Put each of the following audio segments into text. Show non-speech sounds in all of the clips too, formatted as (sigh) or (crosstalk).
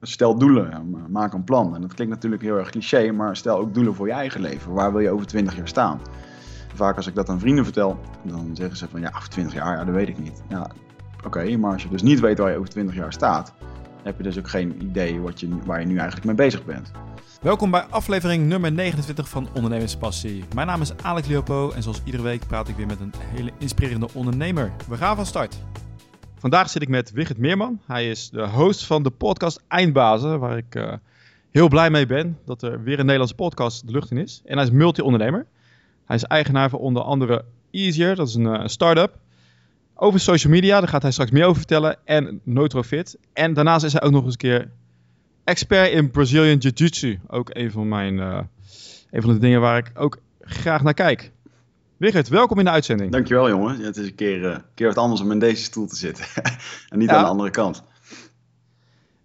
stel doelen, maak een plan. En dat klinkt natuurlijk heel erg cliché, maar stel ook doelen voor je eigen leven. Waar wil je over 20 jaar staan? Vaak als ik dat aan vrienden vertel, dan zeggen ze van ja, over 20 jaar, ja, dat weet ik niet. Ja, oké, maar als je dus niet weet waar je over 20 jaar staat, heb je dus ook geen idee wat je, waar je nu eigenlijk mee bezig bent. Welkom bij aflevering nummer 29 van Ondernemerspassie. Mijn naam is Alex Leopo en zoals iedere week praat ik weer met een hele inspirerende ondernemer. We gaan van start. Vandaag zit ik met Wigert Meerman. Hij is de host van de podcast Eindbazen, waar ik uh, heel blij mee ben dat er weer een Nederlandse podcast de lucht in is. En hij is multi-ondernemer. Hij is eigenaar van onder andere Easier, dat is een uh, start-up. Over social media, daar gaat hij straks meer over vertellen. En Notrofit. En daarnaast is hij ook nog eens een keer expert in Brazilian Jiu-Jitsu. Ook een van, mijn, uh, een van de dingen waar ik ook graag naar kijk. Wigert, welkom in de uitzending. Dankjewel jongen. Ja, het is een keer, uh, keer wat anders om in deze stoel te zitten. (laughs) en niet ja. aan de andere kant.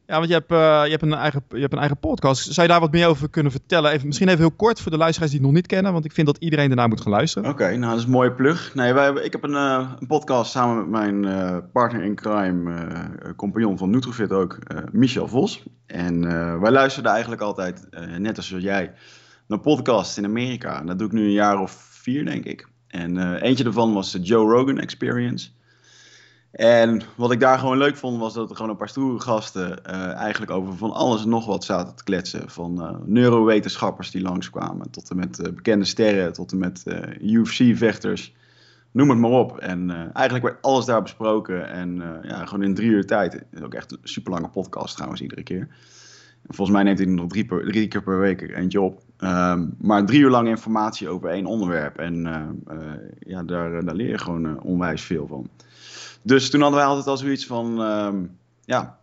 Ja, want je hebt, uh, je, hebt een eigen, je hebt een eigen podcast. Zou je daar wat meer over kunnen vertellen? Even, misschien even heel kort voor de luisteraars die het nog niet kennen. Want ik vind dat iedereen daarna moet gaan luisteren. Oké, okay, nou dat is een mooie plug. Nee, wij hebben, ik heb een, uh, een podcast samen met mijn uh, partner in crime, compagnon van Nutrofit ook, Michel Vos. En wij luisterden eigenlijk altijd, net als jij, naar podcasts in Amerika. En dat doe ik nu een jaar of vier, denk ik. En eentje daarvan was de Joe Rogan Experience. En wat ik daar gewoon leuk vond, was dat er gewoon een paar stoere gasten uh, eigenlijk over van alles en nog wat zaten te kletsen. Van uh, neurowetenschappers die langskwamen, tot en met bekende sterren, tot en met UFC-vechters. Noem het maar op. En eigenlijk werd alles daar besproken. En ja, gewoon in drie uur tijd. Ook echt een super lange podcast trouwens, iedere keer. Volgens mij neemt hij nog drie, per, drie keer per week eentje op. Um, maar drie uur lang informatie over één onderwerp. En ja, daar, daar leer je gewoon onwijs veel van. Dus toen hadden wij altijd al zoiets van, um, ja,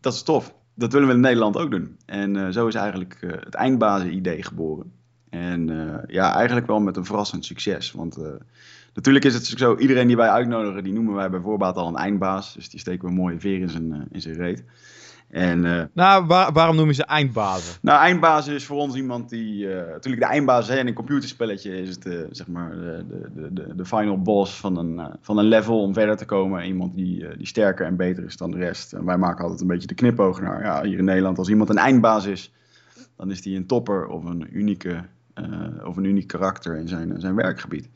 dat is tof. Dat willen we in Nederland ook doen. En zo is eigenlijk het eindbazen-idee geboren. En ja, eigenlijk wel met een verrassend succes. Want natuurlijk is het zo, iedereen die wij uitnodigen, die noemen wij bijvoorbeeld al een eindbaas. Dus die steken we een mooie veer in zijn, in zijn reet. En, uh, nou, waar, waarom noem je ze eindbazen? Nou, eindbazen is voor ons iemand die... Uh, natuurlijk de eindbaas hè, in een computerspelletje is het uh, zeg maar de, de, de, de final boss van een, van een level om verder te komen. Iemand die, die sterker en beter is dan de rest. En wij maken altijd een beetje de knipoog naar. Ja, hier in Nederland, als iemand een eindbaas is, dan is die een topper of een unieke... of een uniek karakter in zijn, zijn werkgebied.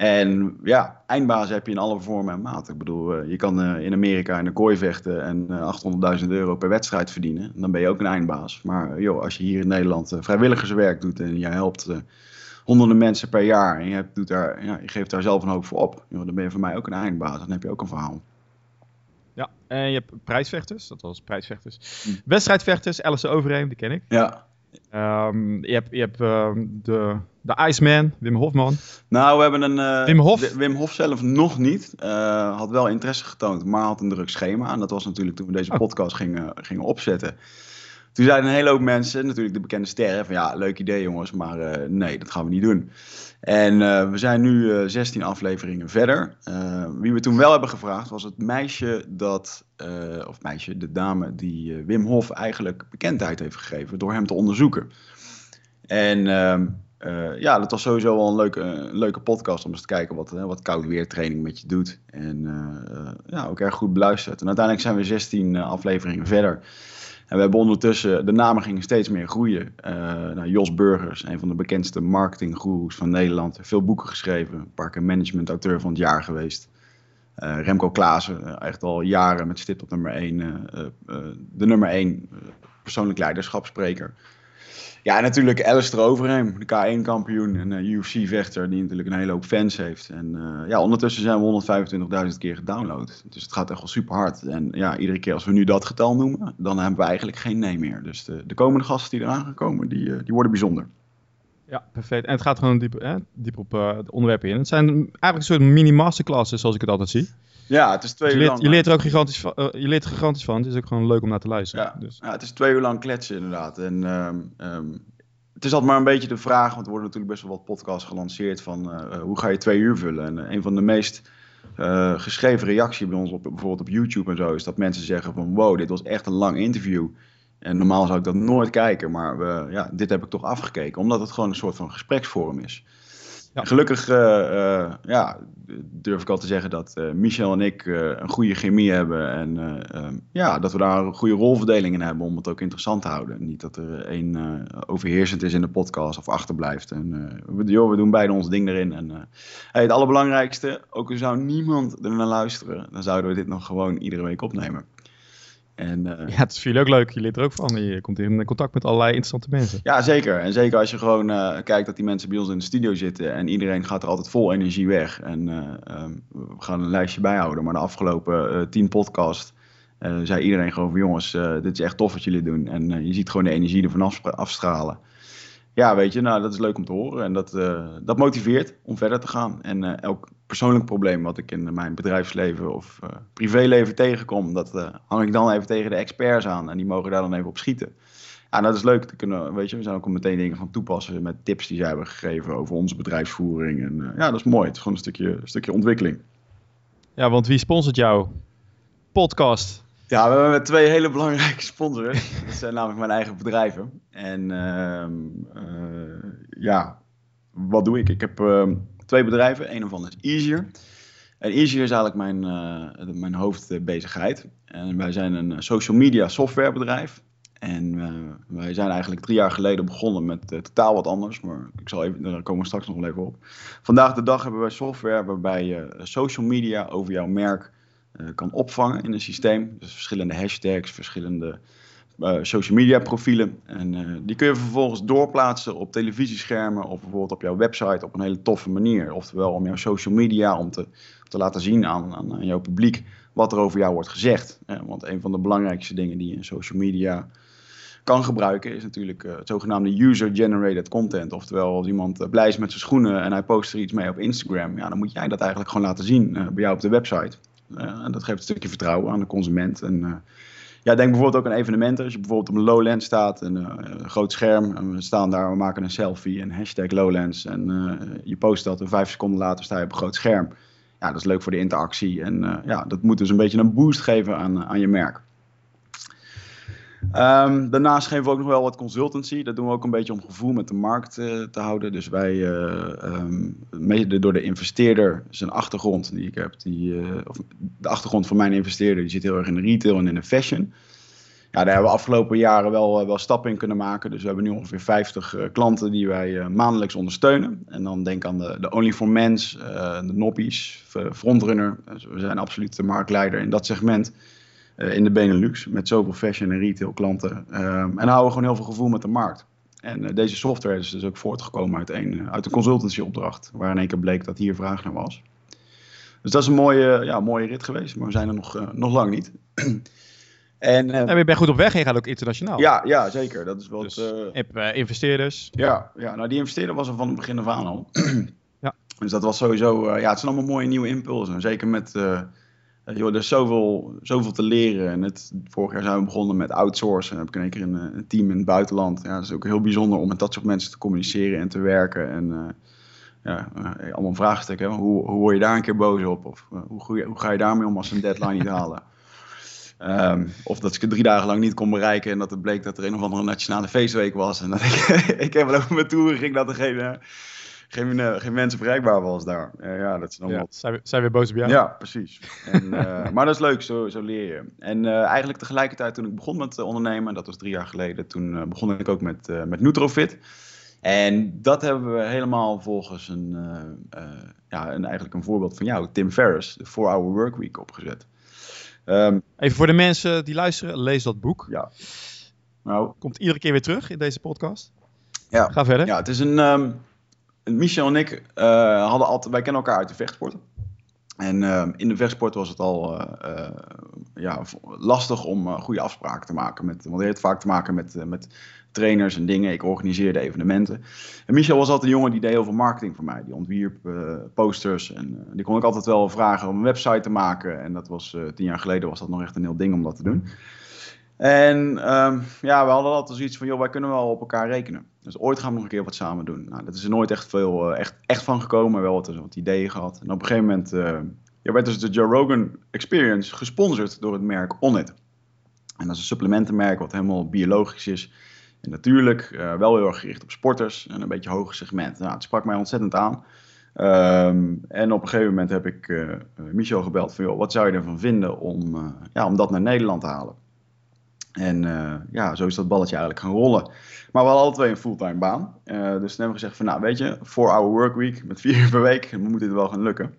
En ja, eindbaas heb je in alle vormen en maten. Ik bedoel, uh, je kan uh, in Amerika in een kooi vechten en uh, 800.000 euro per wedstrijd verdienen. Dan ben je ook een eindbaas. Maar joh, als je hier in Nederland vrijwilligerswerk doet en je helpt honderden mensen per jaar en je, doet daar, ja, je geeft daar zelf een hoop voor op, joh, dan ben je voor mij ook een eindbaas. Dan heb je ook een verhaal. Ja, en je hebt prijsvechters, dat was prijsvechters. Hm. Wedstrijdvechters, Alice Overeem, die ken ik. Ja. Um, je hebt, je hebt um, de, de Iceman, Wim Hofman. Nou, we hebben een... Uh, Wim Hof? Wim Hof zelf nog niet. Uh, had wel interesse getoond, maar had een druk schema. En dat was natuurlijk toen we deze oh. podcast gingen, gingen opzetten. Toen zeiden een hele hoop mensen, natuurlijk de bekende sterren, van ja, leuk idee jongens, maar uh, nee, dat gaan we niet doen. En uh, we zijn nu uh, 16 afleveringen verder. wie we toen wel hebben gevraagd was het meisje dat, of meisje, de dame die Wim Hof eigenlijk bekendheid heeft gegeven door hem te onderzoeken. En ehm, ja, dat was sowieso wel een leuke, leuke podcast om eens te kijken wat, wat koud weertraining met je doet. En ja, ook erg goed beluisterd. En uiteindelijk zijn we 16 afleveringen verder. En we hebben ondertussen, de namen gingen steeds meer groeien. Nou, Jos Burgers, een van de bekendste marketinggoeroes van Nederland. Veel boeken geschreven, een paar keer management-auteur van het jaar geweest. Remco Klaassen, echt al jaren met stip op nummer 1. de nummer 1 persoonlijk leiderschapsspreker. Ja, natuurlijk Alistair Overheim, de K1-kampioen en uh, UFC-vechter, die natuurlijk een hele hoop fans heeft. En uh, ja, ondertussen zijn we 125.000 keer gedownload. Dus het gaat echt wel super hard. En ja, iedere keer als we nu dat getal noemen, dan hebben we eigenlijk geen nee meer. Dus de, de komende gasten die eraan gaan komen, die, uh, die worden bijzonder. Ja, perfect. En het gaat gewoon diep, hè, diep op het onderwerp in. Het zijn eigenlijk een soort mini-masterclasses, zoals ik het altijd zie. Ja, het is twee je uur leert, lang. Je leert er ook gigantisch van. Uh, je leert er gigantisch van. Het is ook gewoon leuk om naar te luisteren. Ja, dus. ja het is twee uur lang kletsen inderdaad. En um, um, het is altijd maar een beetje de vraag, want er worden natuurlijk best wel wat podcasts gelanceerd van uh, hoe ga je twee uur vullen. En een van de meest uh, geschreven reacties bij ons op bijvoorbeeld op YouTube en zo is dat mensen zeggen van wow, dit was echt een lang interview. En normaal zou ik dat nooit kijken, maar ja, dit heb ik toch afgekeken, omdat het gewoon een soort van gespreksvorm is. Gelukkig ja, durf ik al te zeggen dat Michel en ik een goede chemie hebben. En ehm, ja, dat we daar een goede rolverdeling in hebben om het ook interessant te houden. Niet dat er één overheersend is in de podcast of achterblijft. En we, joh, we doen beide ons ding erin. En het allerbelangrijkste, ook al zou niemand er naar luisteren, dan zouden we dit nog gewoon iedere week opnemen. En, uh, ja, het is voor jullie ook leuk. Je leert er ook van. Je komt in contact met allerlei interessante mensen. Ja, zeker. En zeker als je gewoon uh, kijkt dat die mensen bij ons in de studio zitten. En iedereen gaat er altijd vol energie weg. En uh, um, we gaan een lijstje bijhouden. Maar de afgelopen tien podcast zei iedereen gewoon van... Jongens, dit is echt tof wat jullie doen. En je ziet gewoon de energie ervan afstralen ja, weet je, nou, dat is leuk om te horen. En dat, uh, dat motiveert om verder te gaan. En uh, elk persoonlijk probleem wat ik in mijn bedrijfsleven of uh, privéleven tegenkom, dat hang ik dan even tegen de experts aan. En die mogen daar dan even op schieten. Ja, dat is leuk te kunnen, weet je, we zijn ook meteen dingen gaan toepassen met tips die zij hebben gegeven over onze bedrijfsvoering. En ja, dat is mooi. Het is gewoon een stukje, een stukje ontwikkeling. Ja, want wie sponsort jouw podcast? Ja, we hebben twee hele belangrijke sponsoren. (laughs) Dat zijn namelijk mijn eigen bedrijven. En uh, uh, ja, wat doe ik? Ik heb uh, twee bedrijven. Een van is Easier. En Easier is eigenlijk mijn, uh, mijn hoofdbezigheid. En wij zijn een social media softwarebedrijf. En wij zijn eigenlijk drie jaar geleden begonnen met totaal wat anders. Maar ik zal even, daar komen we straks nog wel even op. Vandaag de dag hebben wij software waarbij je social media over jouw merk eh, kan opvangen in een systeem. Dus verschillende hashtags, verschillende uh, social media profielen. En uh, die kun je vervolgens doorplaatsen op televisieschermen of bijvoorbeeld op jouw website op een hele toffe manier. Oftewel om jouw social media, om te, te laten zien aan, aan, jouw publiek wat er over jou wordt gezegd. want een van de belangrijkste dingen die je in social media kan gebruiken is natuurlijk het zogenaamde user-generated content. Oftewel als iemand blij is met zijn schoenen en hij post er iets mee op Instagram, ja, dan moet jij dat eigenlijk gewoon laten zien bij jou op de website. Eh, en dat geeft een stukje vertrouwen aan de consument. En, eh, ja, denk bijvoorbeeld ook aan evenementen. Als je bijvoorbeeld op een Lowlands staat, eh, een groot scherm, en we staan daar, we maken een selfie en hashtag Lowlands. En je post dat en vijf seconden later sta je op een groot scherm. Ja, dat is leuk voor de interactie. En ja, dat moet dus een beetje een boost geven aan, aan je merk. Um, daarnaast geven we ook nog wel wat consultancy. Dat doen we ook een beetje om gevoel met de markt uh, te houden. Dus wij, um, mede door de investeerder, zijn achtergrond die ik heb, die, uh, of de achtergrond van mijn investeerder, die zit heel erg in de retail en in de fashion. Ja, daar hebben we afgelopen jaren wel, wel stappen in kunnen maken. Dus we hebben nu ongeveer 50 klanten die wij maandelijks ondersteunen. En dan denk aan de, de Only for Men's, de Noppies, Frontrunner. Dus we zijn absoluut de marktleider in dat segment. Eh, in de Benelux met zoveel fashion en retail klanten. Ehm, en houden gewoon heel veel gevoel met de markt. En uh, deze software is dus ook voortgekomen uit een, uit een consultancyopdracht, waar in één keer bleek dat hier vraag naar was. Dus dat is een mooie, ja, mooie rit geweest, maar we zijn er nog, uh, nog lang niet. (clears throat) en, uh, ja, je bent goed op weg en je gaat ook internationaal. Ja, ja zeker. Dat is wel dus, het, investeerders. Ja, ja, nou die investeerder was er van het begin af aan al. ja. (clears throat) Dus dat was sowieso, ja, het zijn allemaal mooie nieuwe impulsen. Zeker met joh, er is zoveel, zoveel te leren. En het, vorig jaar zijn we begonnen met outsourcen. Dan heb ik in één keer een, een, team in het buitenland. Ja, dat is ook heel bijzonder om met dat soort mensen te communiceren en te werken. En uh, ja, uh, allemaal vraagstukken. Hoe, hoe word je daar een keer boos op? Of hoe, hoe, ga je daarmee om als ze een deadline niet halen? Um, (laughs) of dat ik het drie dagen lang niet kon bereiken en dat het bleek dat er een of andere nationale feestweek was. En dat ik, (laughs) ik heb wel over mijn toeren ging dat er geen, geen, uh, geen mensen bereikbaar was daar. Uh, ja, dat is allemaal... Ja, zijn, we, zijn we boos op jou? Ja, precies. En, uh, (laughs) maar dat is leuk, zo, zo leer je. En eigenlijk tegelijkertijd toen ik begon met ondernemen, dat was drie jaar geleden, toen begon ik ook met, met Nutrofit. En dat hebben we helemaal volgens een, ja, een, eigenlijk een voorbeeld van jou, Tim Ferriss, de 4-Hour Workweek opgezet. Um, Even voor de mensen die luisteren, lees dat boek. Ja. Nou, Komt iedere keer weer terug in deze podcast. Ja. Ga verder. Ja, het is een, um, Michel en ik uh, hadden altijd, wij kennen elkaar uit de vechtsport. En uh, in de vechtsport was het al uh, ja, lastig om goede afspraken te maken. Met, want hij heeft vaak te maken met, met trainers en dingen. Ik organiseerde evenementen. En Michel was altijd een jongen die deed heel veel marketing voor mij. Die ontwierp posters. En die kon ik altijd wel vragen om een website te maken. En dat was tien jaar geleden was dat nog echt een heel ding om dat te doen. En um, ja, we hadden altijd zoiets van, joh, wij kunnen wel op elkaar rekenen. Dus ooit gaan we nog een keer wat samen doen. Nou, dat is er nooit echt veel uh, echt, echt van gekomen, maar wel wat, wat ideeën gehad. En op een gegeven moment ja, werd dus de Joe Rogan Experience gesponsord door het merk Onnit. En dat is een supplementenmerk wat helemaal biologisch is. En natuurlijk wel heel erg gericht op sporters en een beetje hoger segment. Nou, het sprak mij ontzettend aan. Ehm, en op een gegeven moment heb ik uh, Michel gebeld van, joh, wat zou je ervan vinden om, ja, om dat naar Nederland te halen? En ja, zo is dat balletje eigenlijk gaan rollen. Maar we hadden alle twee een fulltime baan. dus toen hebben we gezegd van, nou weet je, voor hour workweek met vier uur per week, moet dit wel gaan lukken.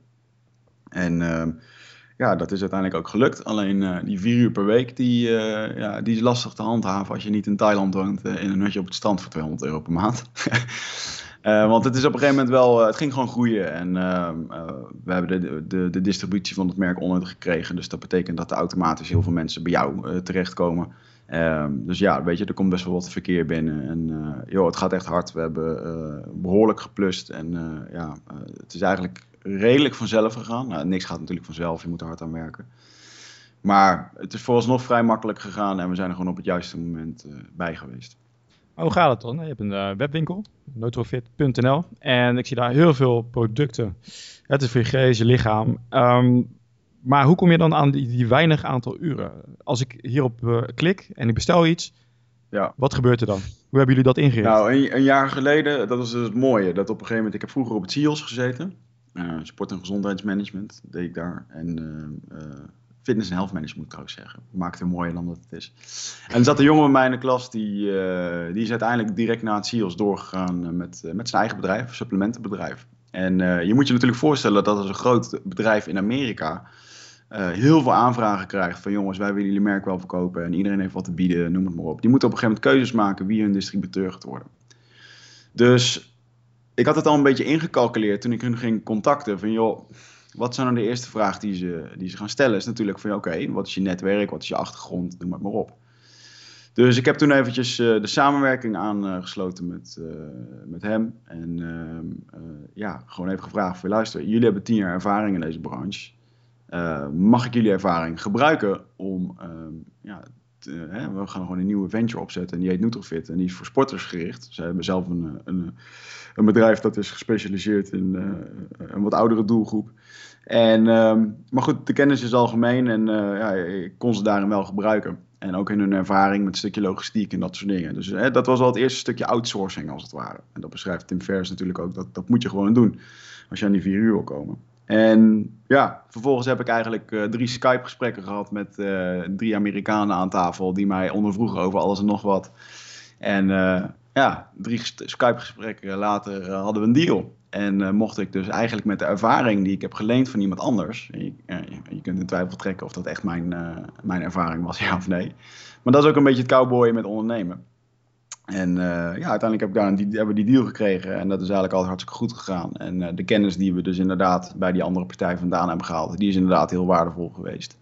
En ehm, ja, dat is uiteindelijk ook gelukt. Alleen die vier uur per week, die, ja, die is lastig te handhaven als je niet in Thailand woont in een hutje op het strand voor 200 euro per maand. (laughs) Uh, want het is op een gegeven moment wel, uh, het ging gewoon groeien. En uh, we hebben de, de, de, distributie van het merk onder gekregen. Dus dat betekent dat er automatisch heel veel mensen bij jou terechtkomen. Ehm, dus ja, weet je, er komt best wel wat verkeer binnen. En joh, het gaat echt hard. We hebben behoorlijk geplust. En ja, het is eigenlijk redelijk vanzelf gegaan. Nou, niks gaat natuurlijk vanzelf, je moet er hard aan werken. Maar het is vooralsnog vrij makkelijk gegaan en we zijn er gewoon op het juiste moment bij geweest. Hoe gaat het dan? Je hebt een webwinkel, Notrofit.nl. En ik zie daar heel veel producten. Het is voor je geest, je lichaam. Um, maar hoe kom je dan aan die, die, weinig aantal uren? Als ik hierop uh, klik en ik bestel iets, ja. wat gebeurt er dan? Hoe hebben jullie dat ingericht? Nou, een, een, jaar geleden, dat was dus het mooie. Dat op een gegeven moment, ik heb vroeger op het CIOS gezeten. Uh, sport- en gezondheidsmanagement deed ik daar. En uh, Fitness en health management moet ik trouwens zeggen. Maakt het mooier dan dat het is. En er zat een jongen in de klas, die, uh, die is uiteindelijk direct naar het CIOS doorgegaan eh, met, uh, met zijn eigen bedrijf, supplementenbedrijf. En je moet je natuurlijk voorstellen dat als een groot bedrijf in Amerika heel veel aanvragen krijgt van jongens, wij willen jullie merk wel verkopen en iedereen heeft wat te bieden, noem het maar op. Die moeten op een gegeven moment keuzes maken wie hun distributeur gaat worden. Dus ik had het al een beetje ingecalculeerd toen ik hun ging contacten van joh, wat zijn dan de eerste vraag die ze, die ze gaan stellen? Is natuurlijk van, oké, wat is je netwerk, wat is je achtergrond, noem het maar op. Dus ik heb toen eventjes uh, de samenwerking aangesloten met, uh, met hem. En uh, ja, gewoon even gevraagd van, luister, jullie hebben tien jaar ervaring in deze branche. mag ik jullie ervaring gebruiken om, ehm, ja, hè, we gaan gewoon een nieuwe venture opzetten. En die heet Nutrofit en die is voor sporters gericht. Ze hebben zelf een, een, een bedrijf dat is gespecialiseerd in een wat oudere doelgroep. En, ehm, maar goed, de kennis is algemeen en ja, ik kon ze daarin wel gebruiken. En ook in hun ervaring met een stukje logistiek en dat soort dingen. Dus dat was al het eerste stukje outsourcing als het ware. En dat beschrijft Tim Ferriss natuurlijk ook. Dat, dat moet je gewoon doen als je aan die vier uur wil komen. En ja, vervolgens heb ik eigenlijk uh, drie Skype-gesprekken gehad met uh, drie Amerikanen aan tafel. Die mij ondervroegen over alles en nog wat. En ja, drie Skype-gesprekken later hadden we een deal. En mocht ik dus eigenlijk met de ervaring die ik heb geleend van iemand anders. Je, je, kunt in twijfel trekken of dat echt mijn, mijn ervaring was, (laughs) ja of nee. Maar dat is ook een beetje het cowboyen met ondernemen. En uh, ja, uiteindelijk heb ik daar die, hebben we die deal gekregen. En dat is eigenlijk altijd hartstikke goed gegaan. En de kennis die we dus inderdaad bij die andere partij vandaan hebben gehaald, die is inderdaad heel waardevol geweest.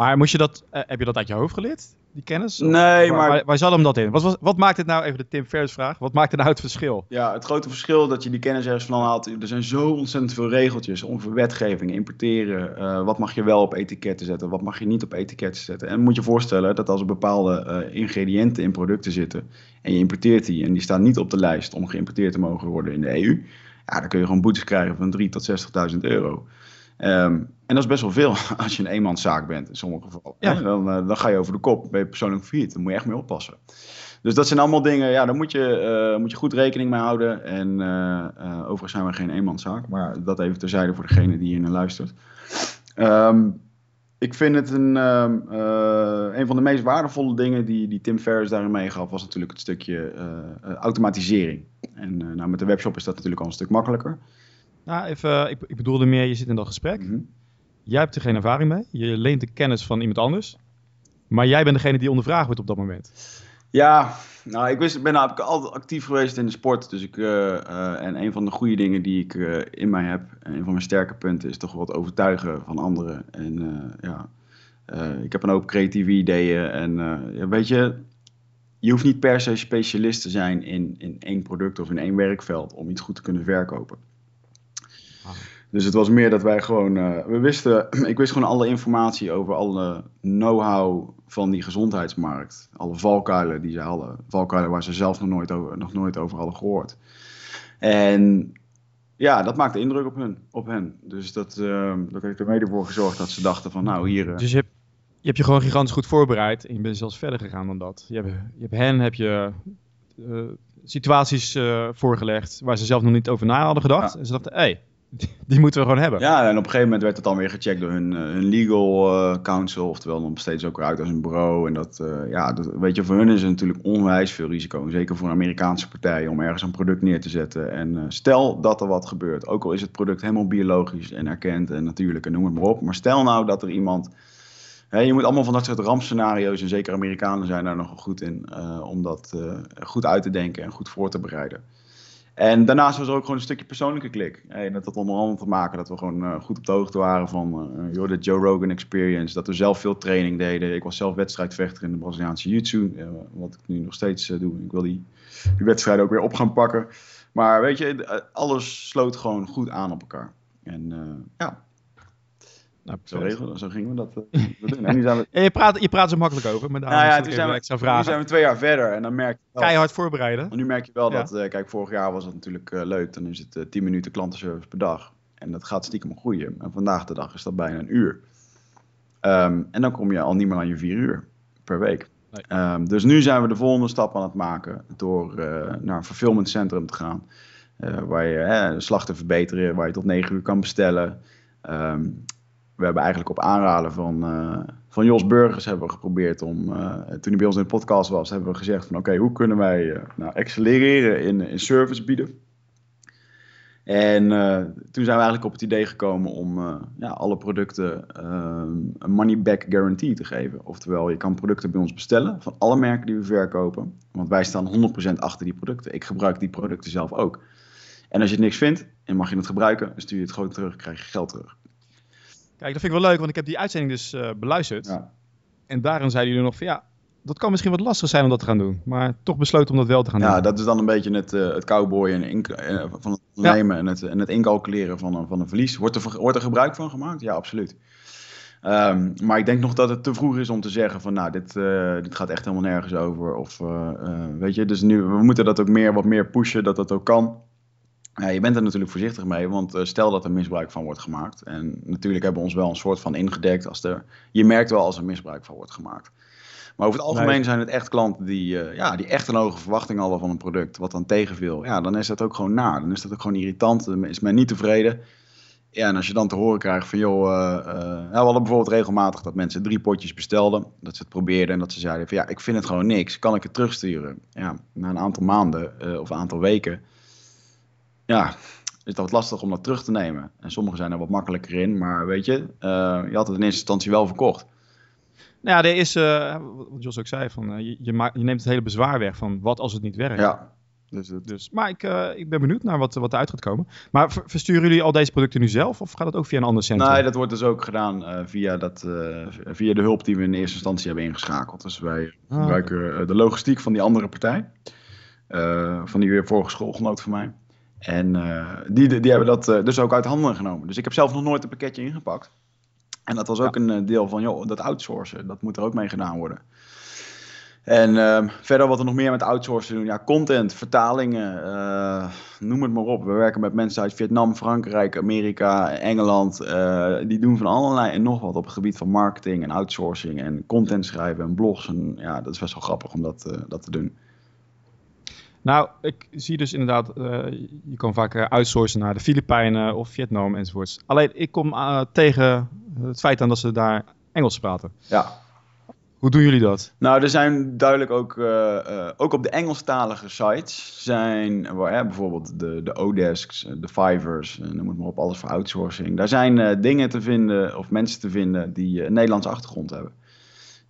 Maar moest je dat, heb je dat uit je hoofd geleerd? die kennis? Nee, maar... Waar, waar, zat hem dat in? Wat, wat, maakt het nou, even de Tim Ferriss vraag, wat maakt er nou het verschil? Ja, het grote verschil dat je die kennis ergens van haalt, er zijn zo ontzettend veel regeltjes over wetgeving, importeren, uh, wat mag je wel op etiketten zetten, wat mag je niet op etiketten zetten. En moet je voorstellen dat als er bepaalde uh, ingrediënten in producten zitten en je importeert die en die staan niet op de lijst om geïmporteerd te mogen worden in de EU, ja, dan kun je gewoon boetes krijgen van 3 tot 60.000 euro. Um, en dat is best wel veel (laughs) als je een eenmanszaak bent in sommige gevallen. Ja. Dan, uh, dan ga je over de kop, ben je persoonlijk failliet. Daar moet je echt mee oppassen. Dus dat zijn allemaal dingen, ja, daar moet je, uh, moet je goed rekening mee houden. En uh, overigens zijn we geen eenmanszaak, maar dat even terzijde voor degene die hier naar luistert. Um, ik vind het een, um, een van de meest waardevolle dingen die, die Tim Ferriss daarin meegaf, was natuurlijk het stukje automatisering. En nou, met de webshop is dat natuurlijk al een stuk makkelijker. Nou, even, ik, ik bedoelde meer, je zit in dat gesprek. Mm -hmm. Jij hebt er geen ervaring mee. Je leent de kennis van iemand anders. Maar jij bent degene die ondervraagd wordt op dat moment. Ja, nou, ik wist, ben namelijk altijd actief geweest in de sport. Dus ik, uh, uh, en een van de goede dingen die ik uh, in mij heb, en een van mijn sterke punten, is toch wat overtuigen van anderen. En ja, ik heb een hoop creatieve ideeën. En ja, weet je, je hoeft niet per se specialist te zijn in, in één product of in één werkveld om iets goed te kunnen verkopen. Ah. Dus het was meer dat wij gewoon, uh, we wisten, (clears throat) ik wist gewoon alle informatie over alle know-how van die gezondheidsmarkt. Alle valkuilen die ze hadden. Valkuilen waar ze zelf nog nooit over, nog nooit over hadden gehoord. En ja, dat maakte indruk op hen. Op hen. Dus dat, uh, dat heeft er mede voor gezorgd dat ze dachten van nou hier... Uh... Dus je hebt, je hebt je gewoon gigantisch goed voorbereid en je bent zelfs verder gegaan dan dat. Je hebt, je hebt hen, heb je uh, situaties voorgelegd waar ze zelf nog niet over na hadden gedacht. En ze dachten, hé, hey, (laughs) die moeten we gewoon hebben. Ja, en op een gegeven moment werd het dan weer gecheckt door hun, hun legal uh, counsel. Oftewel, besteedt ze ook uit als een bureau. En dat, ja, dat, weet je, voor hun is het natuurlijk onwijs veel risico. Zeker voor een Amerikaanse partij om ergens een product neer te zetten. En stel dat er wat gebeurt, ook al is het product helemaal biologisch en erkend en natuurlijk en noem het maar op. Maar stel nou dat er iemand je moet allemaal van dat soort rampscenario's, en zeker Amerikanen zijn daar nogal goed in, om dat goed uit te denken en goed voor te bereiden. En daarnaast was er ook gewoon een stukje persoonlijke klik. Hey, dat had onder andere te maken dat we gewoon uh, goed op de hoogte waren van joh, de Joe Rogan Experience. Dat we zelf veel training deden. Ik was zelf wedstrijdvechter in de Braziliaanse Jiu-Jitsu, wat ik nu nog steeds doe. Ik wil die, die wedstrijden ook weer op gaan pakken. Maar weet je, alles sloot gewoon goed aan op elkaar. En ja, nou, zo, regelen, zo gingen we dat (laughs) doen. En, zijn we... je, praat, je praat zo makkelijk over, maar daar nou ja, zijn we, extra vragen. Nu zijn we twee jaar verder en dan merk je wel... Keihard voorbereiden. Nu merk je wel dat, uh, kijk, vorig jaar was het natuurlijk uh, leuk. Dan is het uh, 10 minuten klantenservice per dag. En dat gaat stiekem groeien. En vandaag de dag is dat bijna een uur. Um, en dan kom je al niet meer aan je vier uur per week. Nee. Um, dus nu zijn we de volgende stap aan het maken door naar een fulfillment centrum te gaan. waar je de slag te verbeteren, waar je tot 9 uur kan bestellen. Um, we hebben eigenlijk op aanraden van, uh, van Jos Burgers hebben we geprobeerd om, uh, toen hij bij ons in de podcast was, hebben we gezegd van oké, hoe kunnen wij uh, nou, accelereren in, in service bieden? En toen zijn we eigenlijk op het idee gekomen om ja, alle producten een money back guarantee te geven. Oftewel, je kan producten bij ons bestellen van alle merken die we verkopen. Want wij staan 100% achter die producten. Ik gebruik die producten zelf ook. En als je het niks vindt en mag je het gebruiken, stuur je het gewoon terug, krijg je geld terug. Kijk, dat vind ik wel leuk, want ik heb die uitzending dus uh, beluisterd. Ja. En daarin zeiden jullie nog van ja, dat kan misschien wat lastig zijn om dat te gaan doen. Maar toch besloten om dat wel te gaan ja, doen. Ja, dat is dan een beetje het, uh, het cowboy en uh, van het nemen ja. en, het, en het incalculeren van een, van een verlies. Wordt er, wordt er gebruik van gemaakt? Ja, absoluut. Um, maar ik denk nog dat het te vroeg is om te zeggen van nou, dit, dit gaat echt helemaal nergens over. Of weet je, dus nu, we moeten dat ook meer, wat meer pushen, dat dat ook kan. Ja, je bent er natuurlijk voorzichtig mee, want uh, stel dat er misbruik van wordt gemaakt. En natuurlijk hebben we ons wel een soort van ingedekt. Als er, je merkt wel als er misbruik van wordt gemaakt. Maar over het algemeen nee. zijn het echt klanten die, uh, ja, die echt een hoge verwachting hadden van een product, wat dan tegenviel. Ja, dan is dat ook gewoon naar. Dan is dat ook gewoon irritant. Dan is men niet tevreden. Ja, en als je dan te horen krijgt van, joh, uh, nou, we hadden bijvoorbeeld regelmatig dat mensen drie potjes bestelden. Dat ze het probeerden en dat ze zeiden van, ja, ik vind het gewoon niks. Kan ik het terugsturen? Ja, na een aantal maanden of een aantal weken ja, is dat wat lastig om dat terug te nemen. En sommigen zijn er wat makkelijker in, maar weet je, uh, je had het in eerste instantie wel verkocht. Nou ja, er is, uh, wat Jos ook zei, van, uh, je, je, maakt, je, neemt het hele bezwaar weg van wat als het niet werkt. Ja. Dus, dus, maar ik, ik ben benieuwd naar wat, wat eruit gaat komen. Maar versturen jullie al deze producten nu zelf of gaat het ook via een ander centrum? Nee, dat wordt dus ook gedaan via, dat, via de hulp die we in eerste instantie hebben ingeschakeld. Dus wij ah, gebruiken de logistiek van die andere partij. van die weer vorige schoolgenoot van mij. En uh, die, die hebben dat uh, dus ook uit handen genomen. Dus ik heb zelf nog nooit een pakketje ingepakt. En dat was ook ja. een uh, deel van, joh, dat outsourcen, dat moet er ook mee gedaan worden. En ehm, verder wat er nog meer met outsourcen doen, ja, content, vertalingen, noem het maar op. We werken met mensen uit Vietnam, Frankrijk, Amerika, Engeland. die doen van allerlei en nog wat op het gebied van marketing en outsourcing en content schrijven en blogs. En ja, dat is best wel grappig om dat, dat te doen. Nou, ik zie dus inderdaad, uh, je kan vaak outsourcen naar de Filipijnen of Vietnam enzovoorts. Alleen ik kom uh, tegen het feit aan dat ze daar Engels praten. Ja. Hoe doen jullie dat? Nou, er zijn duidelijk ook, uh, ook op de Engelstalige sites zijn waar, bijvoorbeeld de, de Odesks, de Fivers, noem het maar op, alles voor outsourcing. Daar zijn dingen te vinden of mensen te vinden die een Nederlandse achtergrond hebben.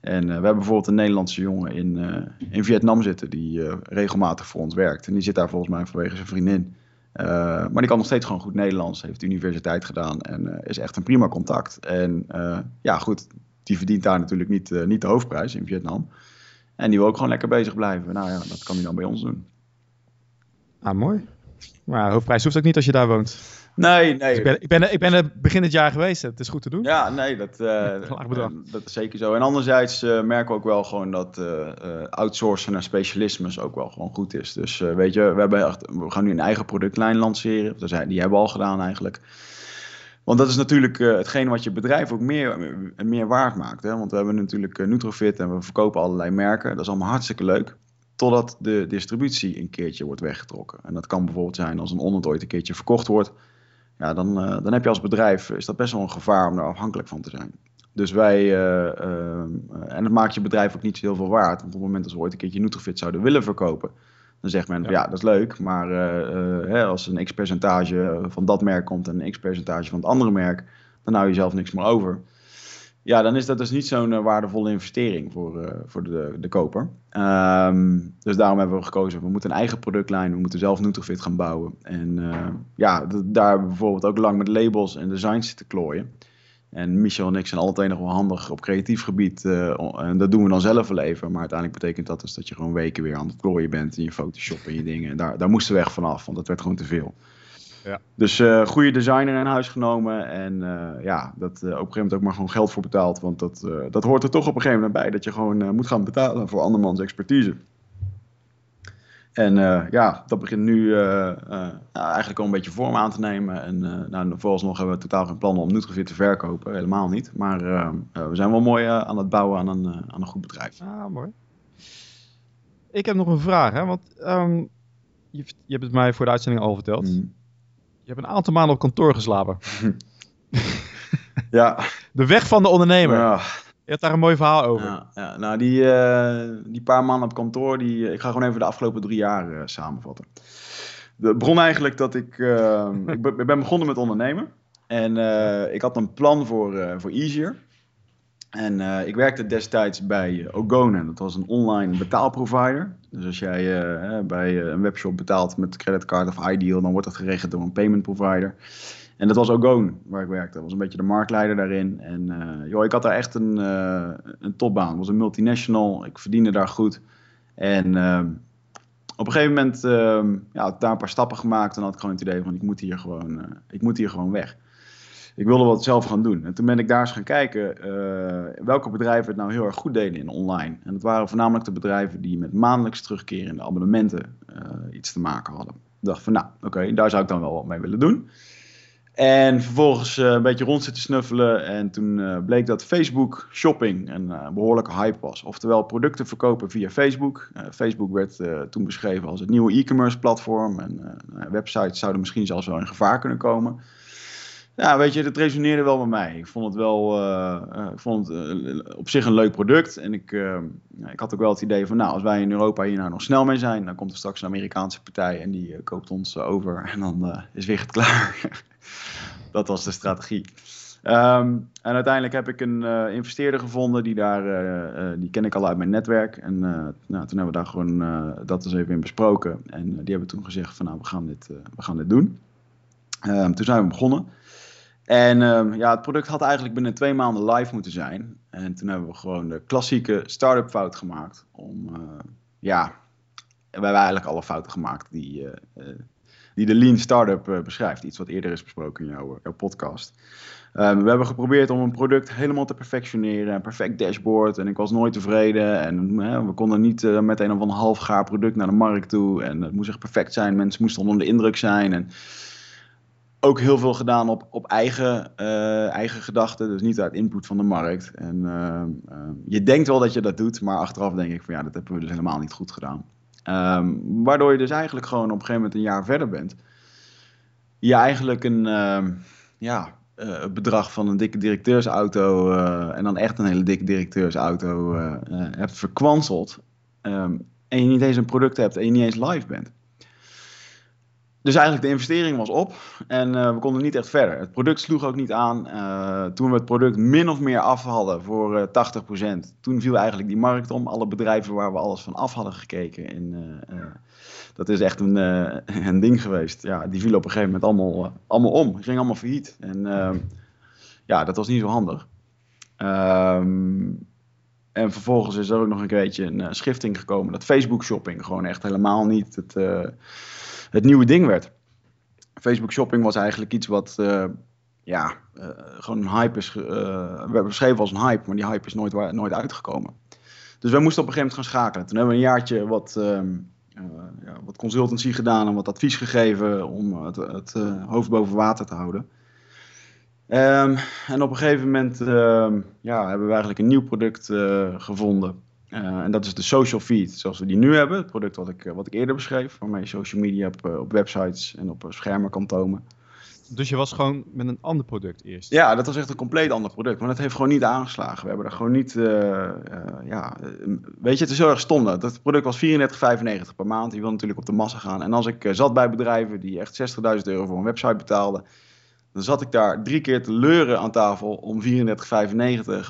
En uh, we hebben bijvoorbeeld een Nederlandse jongen in, uh, in Vietnam zitten die uh, regelmatig voor ons werkt. En die zit daar volgens mij vanwege zijn vriendin. maar die kan nog steeds gewoon goed Nederlands, heeft de universiteit gedaan en is echt een prima contact. En ja, goed, die verdient daar natuurlijk niet, niet de hoofdprijs in Vietnam. En die wil ook gewoon lekker bezig blijven. Nou ja, dat kan hij dan bij ons doen. Ah, mooi. Maar hoofdprijs hoeft ook niet als je daar woont. Nee, nee. Dus ik, ben, ik, ben, ik ben er begin het jaar geweest. Het is goed te doen. Ja, nee, dat, (laughs) uh, dat is zeker zo. En anderzijds uh, merken we ook wel gewoon dat uh, outsourcen naar specialismes ook wel gewoon goed is. Dus weet je, we, hebben echt, we gaan nu een eigen productlijn lanceren. Die hebben we al gedaan eigenlijk. Want dat is natuurlijk hetgeen wat je bedrijf ook meer, meer waard maakt. Hè? Want we hebben natuurlijk Nutrofit en we verkopen allerlei merken. Dat is allemaal hartstikke leuk. Totdat de distributie een keertje wordt weggetrokken. En dat kan bijvoorbeeld zijn als een onnut ooit een keertje verkocht wordt. Ja, dan, uh, dan heb je als bedrijf, is dat best wel een gevaar om daar afhankelijk van te zijn. Dus wij, en dat maakt je bedrijf ook niet zo heel veel waard. Want op het moment dat we ooit een keertje Nutrofit zouden willen verkopen dan zegt men, ja, ja dat is leuk, maar hè, als een x-percentage van dat merk komt en een x-percentage van het andere merk, dan hou je zelf niks meer over. Ja, dan is dat dus niet zo'n uh, waardevolle investering voor, uh, voor de, de koper. Um, dus daarom hebben we gekozen, we moeten een eigen productlijn, we moeten zelf Nutrofit gaan bouwen. En ja, daar bijvoorbeeld ook lang met labels en designs zitten klooien. En Michel en ik zijn altijd nog wel handig op creatief gebied. En dat doen we dan zelf wel even. Maar uiteindelijk betekent dat dus dat je gewoon weken weer aan het klooien bent in je Photoshop en je dingen. En daar, daar moesten we echt vanaf, want dat werd gewoon te veel. Ja. Dus uh, goede designer in huis genomen. En uh, ja, dat op een gegeven moment ook maar gewoon geld voor betaald. Want dat, dat hoort er toch op een gegeven moment bij. Dat je gewoon moet gaan betalen voor andermans expertise. En ja, dat begint nu uh, eigenlijk al een beetje vorm aan te nemen. En nou, vooralsnog hebben we totaal geen plannen om Nutrifit te verkopen. Helemaal niet. Maar we zijn wel mooi aan het bouwen aan een, aan een goed bedrijf. Ah, mooi. Ik heb nog een vraag. Hè? Want um, je, je, hebt het mij voor de uitzending al verteld. Mm. Je hebt een aantal maanden op kantoor geslapen. (laughs) ja. De weg van de ondernemer. Ja. Je hebt daar een mooi verhaal over. Ja, ja. nou die, uh, die paar maanden op kantoor, die, eh, ik ga gewoon even de afgelopen drie jaar uh, samenvatten. Het begon eigenlijk dat ik, uh, (laughs) ik, ben, ik, ben begonnen met ondernemen. En ik had een plan voor, voor Easier. En ik werkte destijds bij Ogone, dat was een online betaalprovider. Dus als jij bij een webshop betaalt met creditcard of iDeal, dan wordt dat geregeld door een payment provider. En dat was Ogon waar ik werkte. Dat was een beetje de marktleider daarin. En joh, ik had daar echt een, een topbaan. Het was een multinational. Ik verdiende daar goed. En uh, op een gegeven moment ehm, ja, had ik daar een paar stappen gemaakt. En had ik gewoon het idee van ik moet hier gewoon, ik moet hier gewoon weg. Ik wilde wat zelf gaan doen. En toen ben ik daar eens gaan kijken welke bedrijven het nou heel erg goed deden in online. En dat waren voornamelijk de bedrijven die met maandelijks terugkerende abonnementen iets te maken hadden. Ik dacht van nou, oké, daar zou ik dan wel wat mee willen doen. En vervolgens uh, een beetje rond zitten snuffelen. En toen bleek dat Facebook shopping een behoorlijke hype was. Oftewel producten verkopen via Facebook. Facebook werd toen beschreven als het nieuwe e-commerce platform. En websites zouden misschien zelfs wel in gevaar kunnen komen. Ja, weet je, dat resoneerde wel bij mij. Ik vond het wel ik vond het, op zich een leuk product. En ik, ik had ook wel het idee van, nou, als wij in Europa hier nou nog snel mee zijn, dan komt er straks een Amerikaanse partij en die koopt ons over. (laughs) En dan is weer het klaar. (laughs) dat was de strategie. Um, en uiteindelijk heb ik een investeerder gevonden, die, daar, die ken ik al uit mijn netwerk. En nou, toen hebben we daar gewoon dat eens even in besproken. En die hebben toen gezegd van nou, we gaan dit, we gaan dit doen. Um, toen zijn we begonnen. En um, ja, het product had eigenlijk binnen twee maanden live moeten zijn. En toen hebben we gewoon de klassieke start-up fout gemaakt. Om, ja, we hebben eigenlijk alle fouten gemaakt die die de Lean Startup uh, beschrijft. Iets wat eerder is besproken in jouw, podcast. Um, we hebben geprobeerd om een product helemaal te perfectioneren. Een perfect dashboard. En ik was nooit tevreden. En we konden niet uh, met een of ander halfgaar product naar de markt toe. En het moest echt perfect zijn. Mensen moesten onder de indruk zijn. En ook heel veel gedaan op, op eigen, eigen gedachten. Dus niet uit input van de markt. En ehm, ehm, je denkt wel dat je dat doet. Maar achteraf denk ik van ja, dat hebben we dus helemaal niet goed gedaan. Um, waardoor je dus eigenlijk gewoon op een gegeven moment een jaar verder bent. Je eigenlijk een uh, ja, bedrag van een dikke directeursauto en dan echt een hele dikke directeursauto hebt verkwanseld. Um, en je niet eens een product hebt en je niet eens live bent. Dus eigenlijk de investering was op en uh, we konden niet echt verder. Het product sloeg ook niet aan. Uh, toen we het product min of meer af hadden voor uh, eh, 80%, toen viel eigenlijk die markt om. Alle bedrijven waar we alles van af hadden gekeken. En, dat is echt een, (laughs) een ding geweest. Ja, die vielen op een gegeven moment allemaal, allemaal om. Die gingen allemaal failliet. En ja, dat was niet zo handig. Um, en vervolgens is er ook nog een keertje een schifting gekomen dat Facebook shopping gewoon echt helemaal niet het het nieuwe ding werd. Facebook shopping was eigenlijk iets wat, uh, ja, uh, gewoon een hype is, uh, werd beschreven als een hype, maar die hype is nooit, nooit uitgekomen. Dus wij moesten op een gegeven moment gaan schakelen. Toen hebben we een jaartje wat, ehm, ja, wat consultancy gedaan en wat advies gegeven om het, het hoofd boven water te houden. Ehm, en op een gegeven moment ehm, ja, hebben we eigenlijk een nieuw product gevonden. En dat is de social feed, zoals we die nu hebben. Het product wat ik, wat ik eerder beschreef, waarmee je social media op, op websites en op schermen kan tonen. Dus je was gewoon met een ander product eerst? Ja, dat was echt een compleet ander product. Maar dat heeft gewoon niet aangeslagen. We hebben er gewoon niet... Uh, ja, weet je, het is heel erg stom. Dat product was 34,95 per maand. Die wil natuurlijk op de massa gaan. En als ik zat bij bedrijven die echt 60.000 euro voor een website betaalden... dan zat ik daar drie keer te leuren aan tafel om 34,95...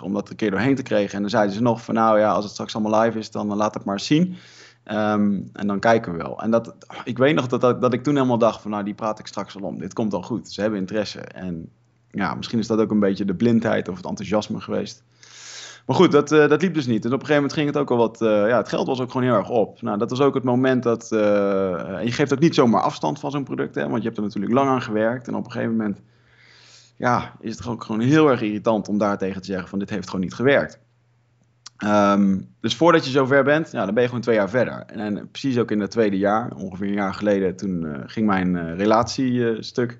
om dat een keer doorheen te krijgen. En dan zeiden ze nog van... nou ja, als het straks allemaal live is, dan laat het maar zien... Um, en dan kijken we wel. En dat, ik weet nog dat, dat, dat, ik toen helemaal dacht van nou, die praat ik straks al om. Dit komt al goed. Ze hebben interesse. En ja, misschien is dat ook een beetje de blindheid of het enthousiasme geweest. Maar goed, dat, uh, dat liep dus niet. En op een gegeven moment ging het ook al wat... Uh, ja, het geld was ook gewoon heel erg op. Nou, dat was ook het moment dat... Uh, je geeft ook niet zomaar afstand van zo'n product, hè. Want je hebt er natuurlijk lang aan gewerkt. En op een gegeven moment... Ja, is het ook gewoon heel erg irritant om daartegen te zeggen van... Dit heeft gewoon niet gewerkt. Um, dus voordat je zover bent, ja, dan ben je gewoon twee jaar verder. En, en precies ook in het tweede jaar, ongeveer een jaar geleden, toen ging mijn relatie stuk.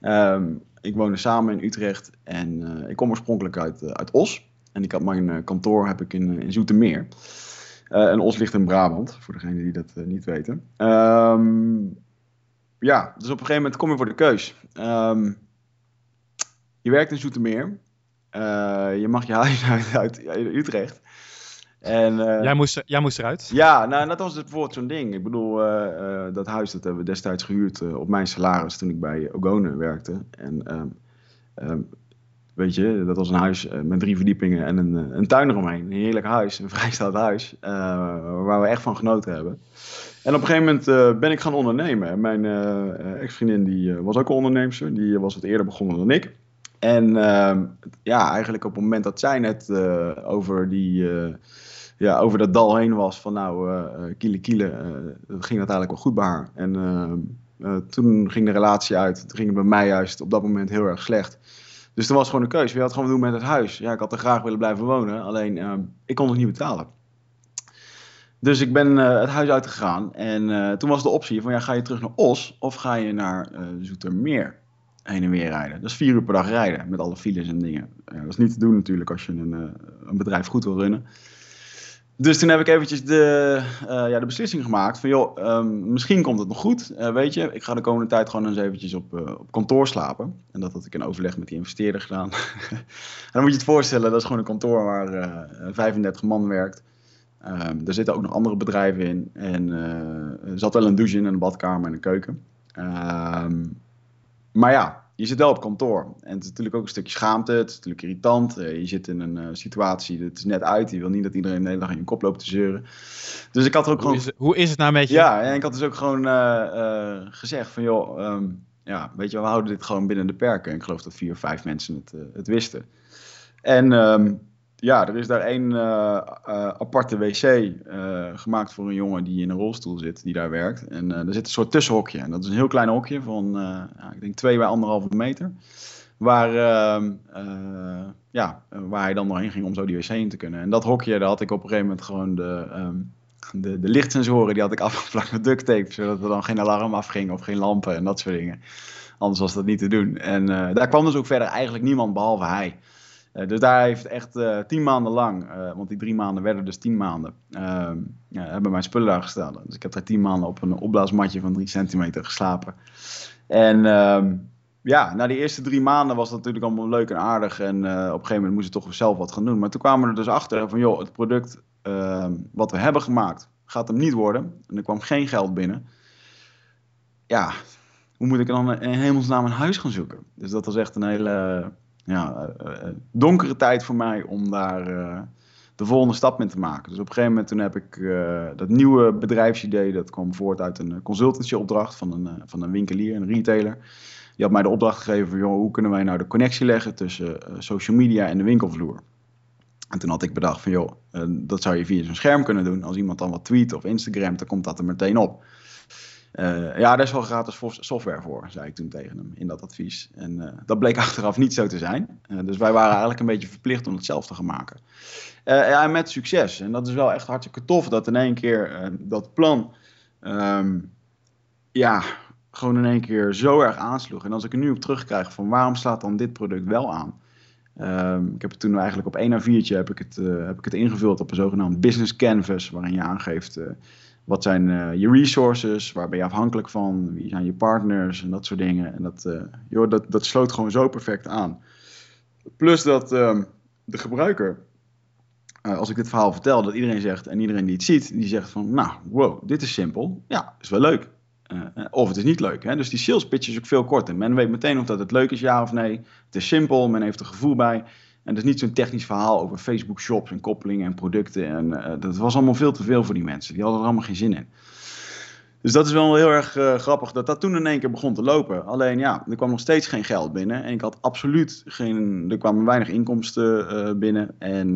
Um, ik woonde samen in Utrecht en ik kom oorspronkelijk uit, uit Os. En ik had mijn kantoor heb ik in, in Zoetermeer. en Os ligt in Brabant, voor degenen die dat niet weten. Um, ja, dus op een gegeven moment kom je voor de keus. je werkt in Zoetermeer. je mag je huis (laughs) uit, uit, uit Utrecht. En, uh, jij, moest, jij moest eruit? Ja, nou, dat was dus bijvoorbeeld zo'n ding. Ik bedoel, uh, uh, dat huis dat hebben we destijds gehuurd op mijn salaris toen ik bij Ogone werkte. En um, um, weet je, dat was een huis met drie verdiepingen en een, een tuin eromheen. Een heerlijk huis, een (laughs) vrijstaand huis, waar we echt van genoten hebben. En op een gegeven moment ben ik gaan ondernemen. Mijn ex-vriendin die was ook een onderneemster, die was wat eerder begonnen dan ik. En ehm, ja, eigenlijk op het moment dat zij net over die ja, over dat dal heen was van nou, kiele kiele, ging dat eigenlijk wel goed bij haar. En uh, toen ging de relatie uit. Toen ging het bij mij juist op dat moment heel erg slecht. Dus toen was gewoon een keuze. Je had gewoon doen met het huis. Ja, ik had er graag willen blijven wonen, alleen ik kon het niet betalen. Dus ik ben het huis uitgegaan en toen was de optie van ja, ga je terug naar Os of ga je naar Zoetermeer heen en weer rijden. Dat is vier uur per dag rijden met alle files en dingen. dat is niet te doen natuurlijk als je een, een bedrijf goed wil runnen. Dus toen heb ik eventjes de, uh, ja, de beslissing gemaakt van, joh, um, misschien komt het nog goed, uh, weet je. Ik ga de komende tijd gewoon eens eventjes op, uh, op kantoor slapen. En dat had ik in overleg met die investeerder gedaan. en (laughs) dan moet je het voorstellen, dat is gewoon een kantoor waar 35 man werkt. Er zitten ook nog andere bedrijven in. En er zat wel een douche in, en een badkamer en een keuken. Um, maar ja, je zit wel op kantoor. En het is natuurlijk ook een stukje schaamte. Het is natuurlijk irritant. Uh, je zit in een uh, situatie, het is net uit. Je wil niet dat iedereen de hele dag in je kop loopt te zeuren. Dus ik had er ook hoe gewoon... Is het, hoe is het nou met je? Ja, en ik had dus ook gewoon uh, gezegd van... joh, um, ja, weet je, we houden dit gewoon binnen de perken. En ik geloof dat vier of vijf mensen het, het wisten. En... Um, ja, er is daar één uh, uh, aparte wc uh, gemaakt voor een jongen die in een rolstoel zit, die daar werkt. En er zit een soort tussenhokje. En dat is een heel klein hokje van, ja, ik denk twee bij anderhalve meter. Waar, ehm, ja, waar hij dan doorheen ging om zo die wc in te kunnen. En dat hokje, daar had ik op een gegeven moment gewoon de, um, de, de lichtsensoren, die had ik (laughs) afgeplakt met duct tape. Zodat er dan geen alarm afging of geen lampen en dat soort dingen. Anders was dat niet te doen. En daar kwam dus ook verder eigenlijk niemand behalve hij. Uh, dus daar heeft echt uh, tien maanden lang, uh, want die drie maanden werden dus tien maanden, ehm, hebben mijn spullen daar gestaan. Dus ik heb daar tien maanden op een opblaasmatje van drie centimeter geslapen. En ehm, ja, na die eerste drie maanden was dat natuurlijk allemaal leuk en aardig. En op een gegeven moment moest ik toch zelf wat gaan doen. Maar toen kwamen we er dus achter van, joh, het product ehm, wat we hebben gemaakt gaat hem niet worden. En er kwam geen geld binnen. Ja, hoe moet ik dan in hemelsnaam een huis gaan zoeken? Dus dat was echt een hele ja, uh, donkere tijd voor mij om daar uh, de volgende stap mee te maken. Dus op een gegeven moment toen heb ik dat nieuwe bedrijfsidee, dat kwam voort uit een consultancy-opdracht van een, van een winkelier, een retailer. Die had mij de opdracht gegeven van, joh, hoe kunnen wij nou de connectie leggen tussen social media en de winkelvloer? En toen had ik bedacht van, joh, dat zou je via zo'n scherm kunnen doen. Als iemand dan wat tweet of Instagram, dan komt dat er meteen op. Uh, ja, daar is wel gratis software voor, zei ik toen tegen hem in dat advies. En uh, dat bleek (laughs) achteraf niet zo te zijn. Uh, dus wij waren eigenlijk een beetje verplicht om het zelf te gaan maken. ja, met succes. En dat is wel echt hartstikke tof dat in één keer dat plan, um, ja, gewoon in één keer zo erg aansloeg. En als ik er nu op terugkrijg van waarom slaat dan dit product wel aan? Ehm, ik heb het toen eigenlijk op 1 a 4'tje heb ik het, heb ik het ingevuld op een zogenaamd business canvas, waarin je aangeeft wat zijn uh, je resources, waar ben je afhankelijk van, wie zijn je partners en dat soort dingen. En dat, joh, dat, dat sloot gewoon zo perfect aan. Plus dat ehm, de gebruiker, als ik dit verhaal vertel, dat iedereen zegt en iedereen die het ziet, die zegt van, nou, wow, dit is simpel. Ja, is wel leuk. Of het is niet leuk. Hè? Dus die sales pitch is ook veel korter. Men weet meteen of dat het leuk is, ja of nee. Het is simpel, men heeft er gevoel bij. En is niet zo'n technisch verhaal over Facebook shops en koppelingen en producten. En uh, dat was allemaal veel te veel voor die mensen. Die hadden er allemaal geen zin in. Dus dat is wel heel erg uh, grappig dat dat toen in één keer begon te lopen. Alleen ja, er kwam nog steeds geen geld binnen. En ik had absoluut geen. Er kwamen weinig inkomsten binnen. En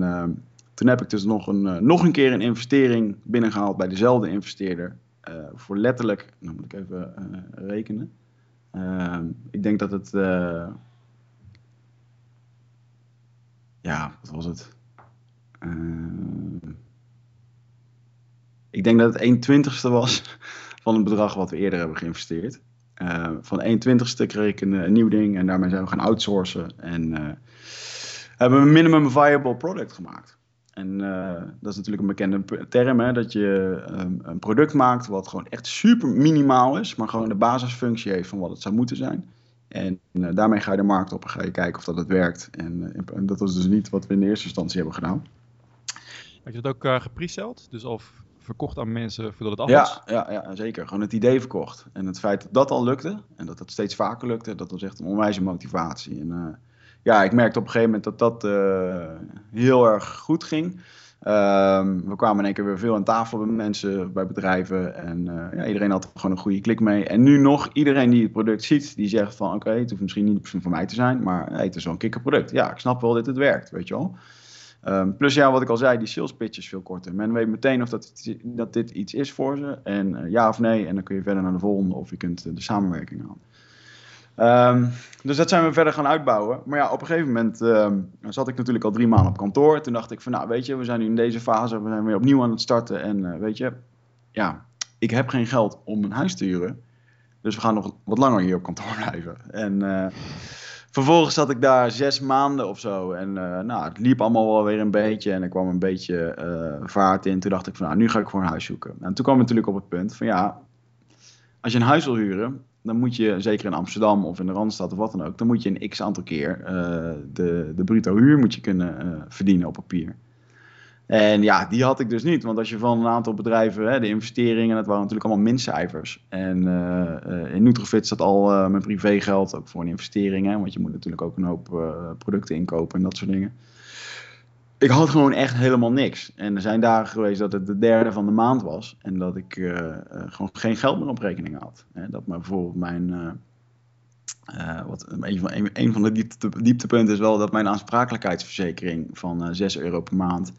toen heb ik dus nog een, nog een keer een investering binnengehaald bij dezelfde investeerder. Voor letterlijk, nou moet ik even rekenen. Uh, ik denk dat het, eh, ja, wat was het? ik denk dat het 1 twintigste was (laughs) van het bedrag wat we eerder hebben geïnvesteerd. van 1 twintigste kreeg ik een, een, nieuw ding en daarmee zijn we gaan outsourcen en hebben we een minimum viable product gemaakt. En uh, dat is natuurlijk een bekende term, hè, dat je um, een product maakt wat gewoon echt super minimaal is, maar gewoon de basisfunctie heeft van wat het zou moeten zijn. En uh, daarmee ga je de markt op en ga je kijken of dat het werkt. En, uh, en dat was dus niet wat we in de eerste instantie hebben gedaan. Heb je dat ook uh? Dus of verkocht aan mensen voordat het af ja, was? Ja, ja, zeker. Gewoon het idee verkocht. En het feit dat dat al lukte en dat dat steeds vaker lukte, dat was echt een onwijze motivatie. En, ja, ik merkte op een gegeven moment dat dat heel erg goed ging. Um, we kwamen in één keer weer veel aan tafel bij mensen, bij bedrijven. En uh, ja, iedereen had gewoon een goede klik mee. En nu nog, iedereen die het product ziet, die zegt van... oké, okay, het hoeft misschien niet van mij te zijn, maar het is zo'n kikkerproduct. Ja, ik snap wel dat het werkt, weet je wel. Um, plus ja, wat ik al zei, die sales pitch is veel korter. Men weet meteen of dat, dat dit iets is voor ze. En uh, ja of nee, en dan kun je verder naar de volgende of je kunt de samenwerking aan. Um, dus dat zijn we verder gaan uitbouwen. Maar ja, op een gegeven moment um, zat ik natuurlijk al drie maanden op kantoor. Toen dacht ik van, nou weet je, we zijn nu in deze fase, we zijn weer opnieuw aan het starten. En uh, weet je, ja, ik heb geen geld om een huis te huren. Dus we gaan nog wat langer hier op kantoor (laughs) blijven. En uh, vervolgens zat ik daar zes maanden of zo. En uh, nou, het liep allemaal wel weer een beetje. En er kwam een beetje vaart in. Toen dacht ik van, nou, nu ga ik voor een huis zoeken. En toen kwam ik natuurlijk op het punt van, ja, als je een huis wil huren, dan moet je, zeker in Amsterdam of in de Randstad of wat dan ook, dan moet je een x aantal keer uh, de, de bruto huur moet je kunnen uh, verdienen op papier. En ja, die had ik dus niet. Want als je van een aantal bedrijven, hè, de investeringen, dat waren natuurlijk allemaal mincijfers. En uh, in Nutrofit zat al mijn privégeld, ook voor een investering. Hè, want je moet natuurlijk ook een hoop producten inkopen en dat soort dingen ik had gewoon echt helemaal niks. En er zijn dagen geweest dat het de derde van de maand was. En dat ik uh, uh, gewoon geen geld meer op rekening had. Hè, dat maar bijvoorbeeld mijn. Uh, wat, een, van, een, een van de diepte, dieptepunten is wel dat mijn aansprakelijkheidsverzekering van 6 euro per maand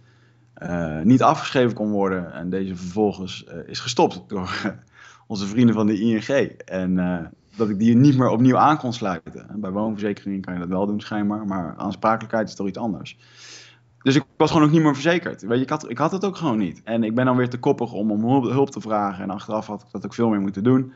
niet afgeschreven kon worden. En deze vervolgens is gestopt door onze vrienden van de ING. En dat ik die niet meer opnieuw aan kon sluiten. bij woonverzekeringen kan je dat wel doen schijnbaar. Maar aansprakelijkheid is toch iets anders. Dus ik was gewoon ook niet meer verzekerd. Weet je, ik, had, ik had het ook gewoon niet. En ik ben dan weer te koppig om om hulp te vragen. En achteraf had ik dat ook veel meer moeten doen.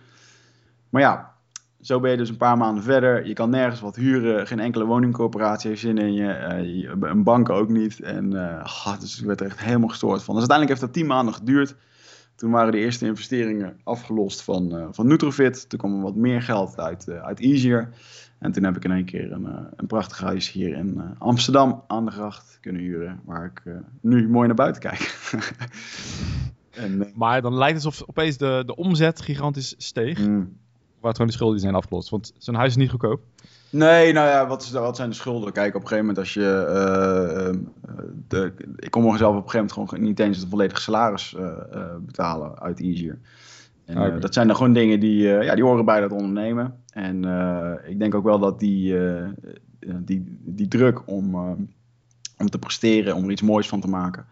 Maar ja, zo ben je dus een paar maanden verder. Je kan nergens wat huren. Geen enkele woningcorporatie heeft zin in je. Uh, een bank ook niet. En uh, dus ik werd er echt helemaal gestoord van. Dus uiteindelijk heeft dat tien maanden geduurd. Toen waren de eerste investeringen afgelost van, uh, van Nutrofit. Toen kwam er wat meer geld uit, uit Easier. En toen heb ik in één keer een, uh, een prachtig huis hier in uh, Amsterdam aan de gracht kunnen huren. Waar ik uh, nu mooi naar buiten kijk. (laughs) en, maar dan lijkt het alsof opeens de, de omzet gigantisch steeg. Mm. Waar gewoon de schulden zijn afgelost. Want zo'n huis is niet goedkoop. Nee, nou ja, wat, is, wat zijn de schulden? Kijk, op een gegeven moment als je... de, ik kon mezelf op een gegeven moment gewoon niet eens het volledige salaris betalen uit Easier. En, okay. uh, dat zijn dan gewoon dingen die, uh, ja, die horen bij dat ondernemen. En uh, ik denk ook wel dat die, die, die druk om, om te presteren, om er iets moois van te maken,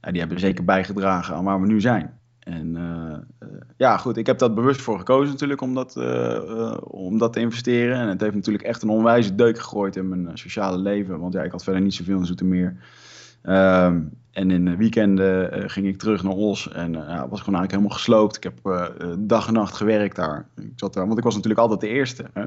die hebben zeker bijgedragen aan waar we nu zijn. En ja, goed, ik heb dat bewust voor gekozen natuurlijk om dat, om dat te investeren. En het heeft natuurlijk echt een onwijze deuk gegooid in mijn sociale leven. Want ja, ik had verder niet zoveel in Zoetermeer. Ehm, en in de weekenden eh, ging ik terug naar Os en uh, ja, was gewoon eigenlijk helemaal gesloopt. Ik heb uh, dag en nacht gewerkt daar. Ik zat daar. Want ik was natuurlijk altijd de eerste. Hè?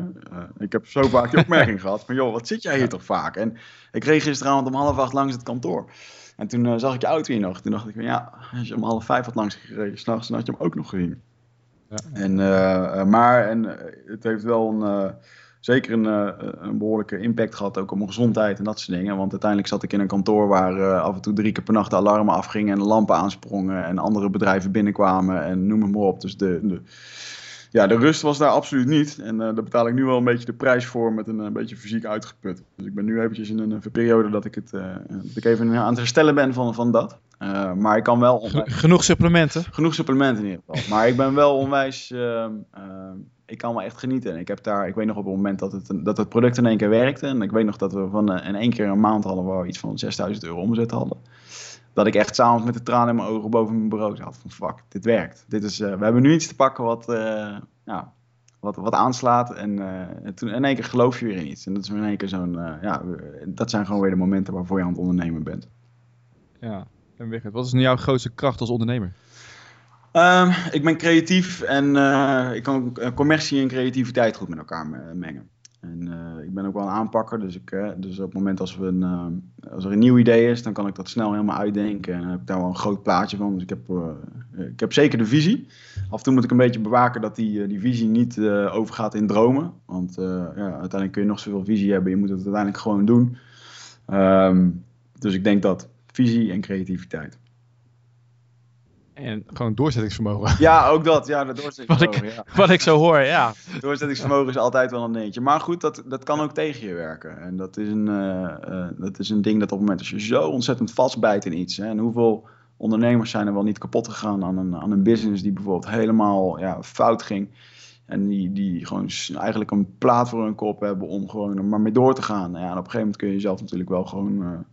ik heb zo vaak die opmerking (laughs) gehad van, joh, wat zit jij hier toch vaak? En ik reed gisteravond om half acht langs het kantoor. En toen zag ik je auto hier nog. Toen dacht ik van, ja, als je om half vijf had langs gereden s'nachts, dan had je hem ook nog gezien. Ja. En, maar en, het heeft wel een zeker een, uh, een, behoorlijke impact gehad ook op mijn gezondheid en dat soort dingen. Want uiteindelijk zat ik in een kantoor waar uh, af en toe drie keer per nacht de alarmen afgingen en de lampen aansprongen en andere bedrijven binnenkwamen en noem het maar op. Dus de, de, ja, de rust was daar absoluut niet. En uh, daar betaal ik nu wel een beetje de prijs voor met een, een beetje fysiek uitgeput. Dus ik ben nu eventjes in een periode dat ik, het, dat ik even aan het herstellen ben van, van dat. maar ik kan wel... Genoeg supplementen? Genoeg supplementen in ieder geval. Maar ik ben wel onwijs ehm, ehm, ik kan wel echt genieten. Ik, heb daar, ik weet nog op het moment dat het, dat het product in één keer werkte. En ik weet nog dat we van uh, in één keer een maand hadden waar we iets van 6000 euro omzet hadden. Dat ik echt s'avonds met de tranen in mijn ogen boven mijn bureau zat. Van fuck, dit werkt. Dit is, uh, we hebben nu iets te pakken wat, uh, ja, wat, wat aanslaat. En toen in één keer geloof je weer in iets. En dat is in één keer zo'n, ja, dat zijn gewoon weer de momenten waarvoor je aan het ondernemen bent. Ja, en Wigert, wat is nu jouw grootste kracht als ondernemer? Um, ik ben creatief en uh, ik kan commercie en creativiteit goed met elkaar mengen. En ik ben ook wel een aanpakker, dus, ik, dus op het moment als, we een, als er een nieuw idee is, dan kan ik dat snel helemaal uitdenken. En dan heb ik daar wel een groot plaatje van. Dus ik heb, ik heb zeker de visie. Af en toe moet ik een beetje bewaken dat die, die visie niet overgaat in dromen. Want ja, uiteindelijk kun je nog zoveel visie hebben, je moet het uiteindelijk gewoon doen. Um, dus ik denk dat visie en creativiteit. En gewoon doorzettingsvermogen. Ja, ook dat. Ja, de doorzettingsvermogen. wat, ik, ja. wat ik zo hoor, ja. Doorzettingsvermogen is altijd wel een dingetje. Maar goed, dat, dat kan ook tegen je werken. En dat is een, uh, uh, dat is een ding dat op het moment als je zo ontzettend vastbijt in iets. Hè, en hoeveel ondernemers zijn er wel niet kapot gegaan aan een, aan een business die bijvoorbeeld helemaal ja, fout ging. En die, die gewoon eigenlijk een plaat voor hun kop hebben om gewoon er maar mee door te gaan. Ja, en op een gegeven moment kun je jezelf natuurlijk wel gewoon...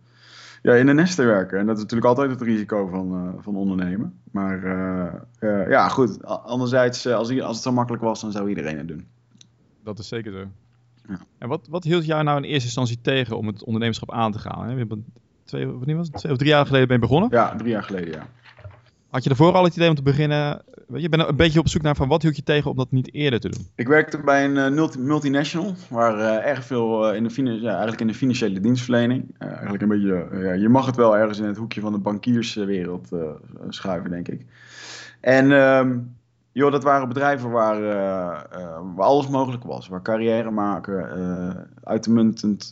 Ja, in de nest te werken. En dat is natuurlijk altijd het risico van, uh, van ondernemen. Maar uh, uh, ja, goed. Anderzijds, als, als het zo makkelijk was, dan zou iedereen het doen. Dat is zeker zo. Ja. En wat, wat hield jou nou in eerste instantie tegen om het ondernemerschap aan te gaan? Hè? We hebben twee, wanneer was het? twee of drie jaar geleden ben je begonnen? Ja, drie jaar geleden, ja. Had je ervoor al het idee om te beginnen? Je bent een beetje op zoek naar van wat hield je tegen om dat niet eerder te doen? Ik werkte bij een uh, multinational, waar uh, erg veel uh, in, de ja, eigenlijk in de financiële dienstverlening. eigenlijk een beetje, ja, je mag het wel ergens in het hoekje van de bankierswereld schuiven, denk ik. En um, joh, dat waren bedrijven waar, waar alles mogelijk was, waar carrière maken uitmuntend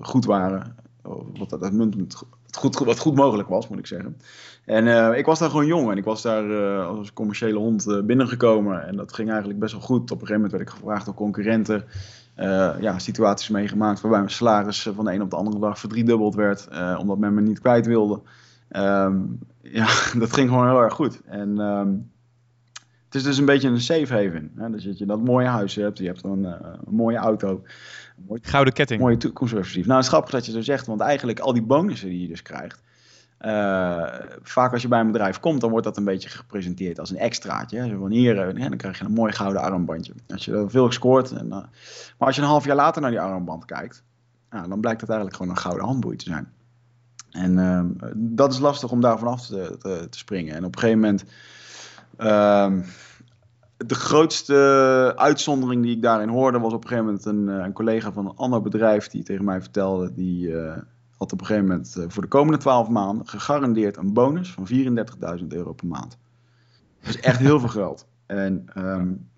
goed waren. Wat uitmuntend goed, wat goed mogelijk was, moet ik zeggen. En uh, ik was daar gewoon jong en ik was daar uh, als commerciële hond uh, binnengekomen. En dat ging eigenlijk best wel goed. Op een gegeven moment werd ik gevraagd door concurrenten. ja, situaties meegemaakt waarbij mijn salaris van de een op de andere dag verdriedubbeld werd. omdat men me niet kwijt wilde. Um, (laughs) ja, dat ging gewoon heel erg goed. En um, het is dus een beetje een safe haven. Hè? Dus dat je dat mooie huis hebt, je hebt een, een mooie auto. Een mooie, Gouden ketting. Mooie toekomstperspectief. Nou, het is grappig dat je zo zegt, want eigenlijk al die bonussen die je dus krijgt uh, vaak als je bij een bedrijf komt, dan wordt dat een beetje gepresenteerd als een extraatje. Zo van hier, uh, dan krijg je een mooi gouden armbandje. Als je veel scoort. En, uh, maar als je een half jaar later naar die armband kijkt, dan blijkt het eigenlijk gewoon een gouden handboei te zijn. En ehm, dat is lastig om daar vanaf te, te, te, springen. En op een gegeven moment. Ehm, de grootste uitzondering die ik daarin hoorde was op een gegeven moment een, een collega van een ander bedrijf die tegen mij vertelde. Die, had op een gegeven moment eh, voor de komende 12 maanden gegarandeerd een bonus van 34.000 euro per maand. Dat is echt heel veel geld. En um,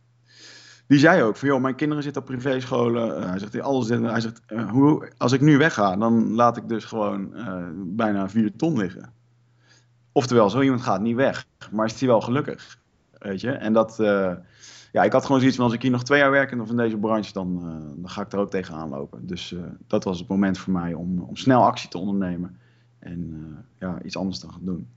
die zei ook van, joh, mijn kinderen zitten op privéscholen. Hij zegt, alles. Hij zegt, hoe, als ik nu wegga, dan laat ik dus gewoon bijna 4 ton liggen. Oftewel, zo iemand gaat niet weg, maar is hij wel gelukkig. Weet je? En dat, ja, ik had gewoon zoiets van als ik hier nog twee jaar werk of in deze branche, dan, uh, dan ga ik er ook tegenaan lopen. Dus uh, dat was het moment voor mij om, om snel actie te ondernemen en ja, iets anders te gaan doen.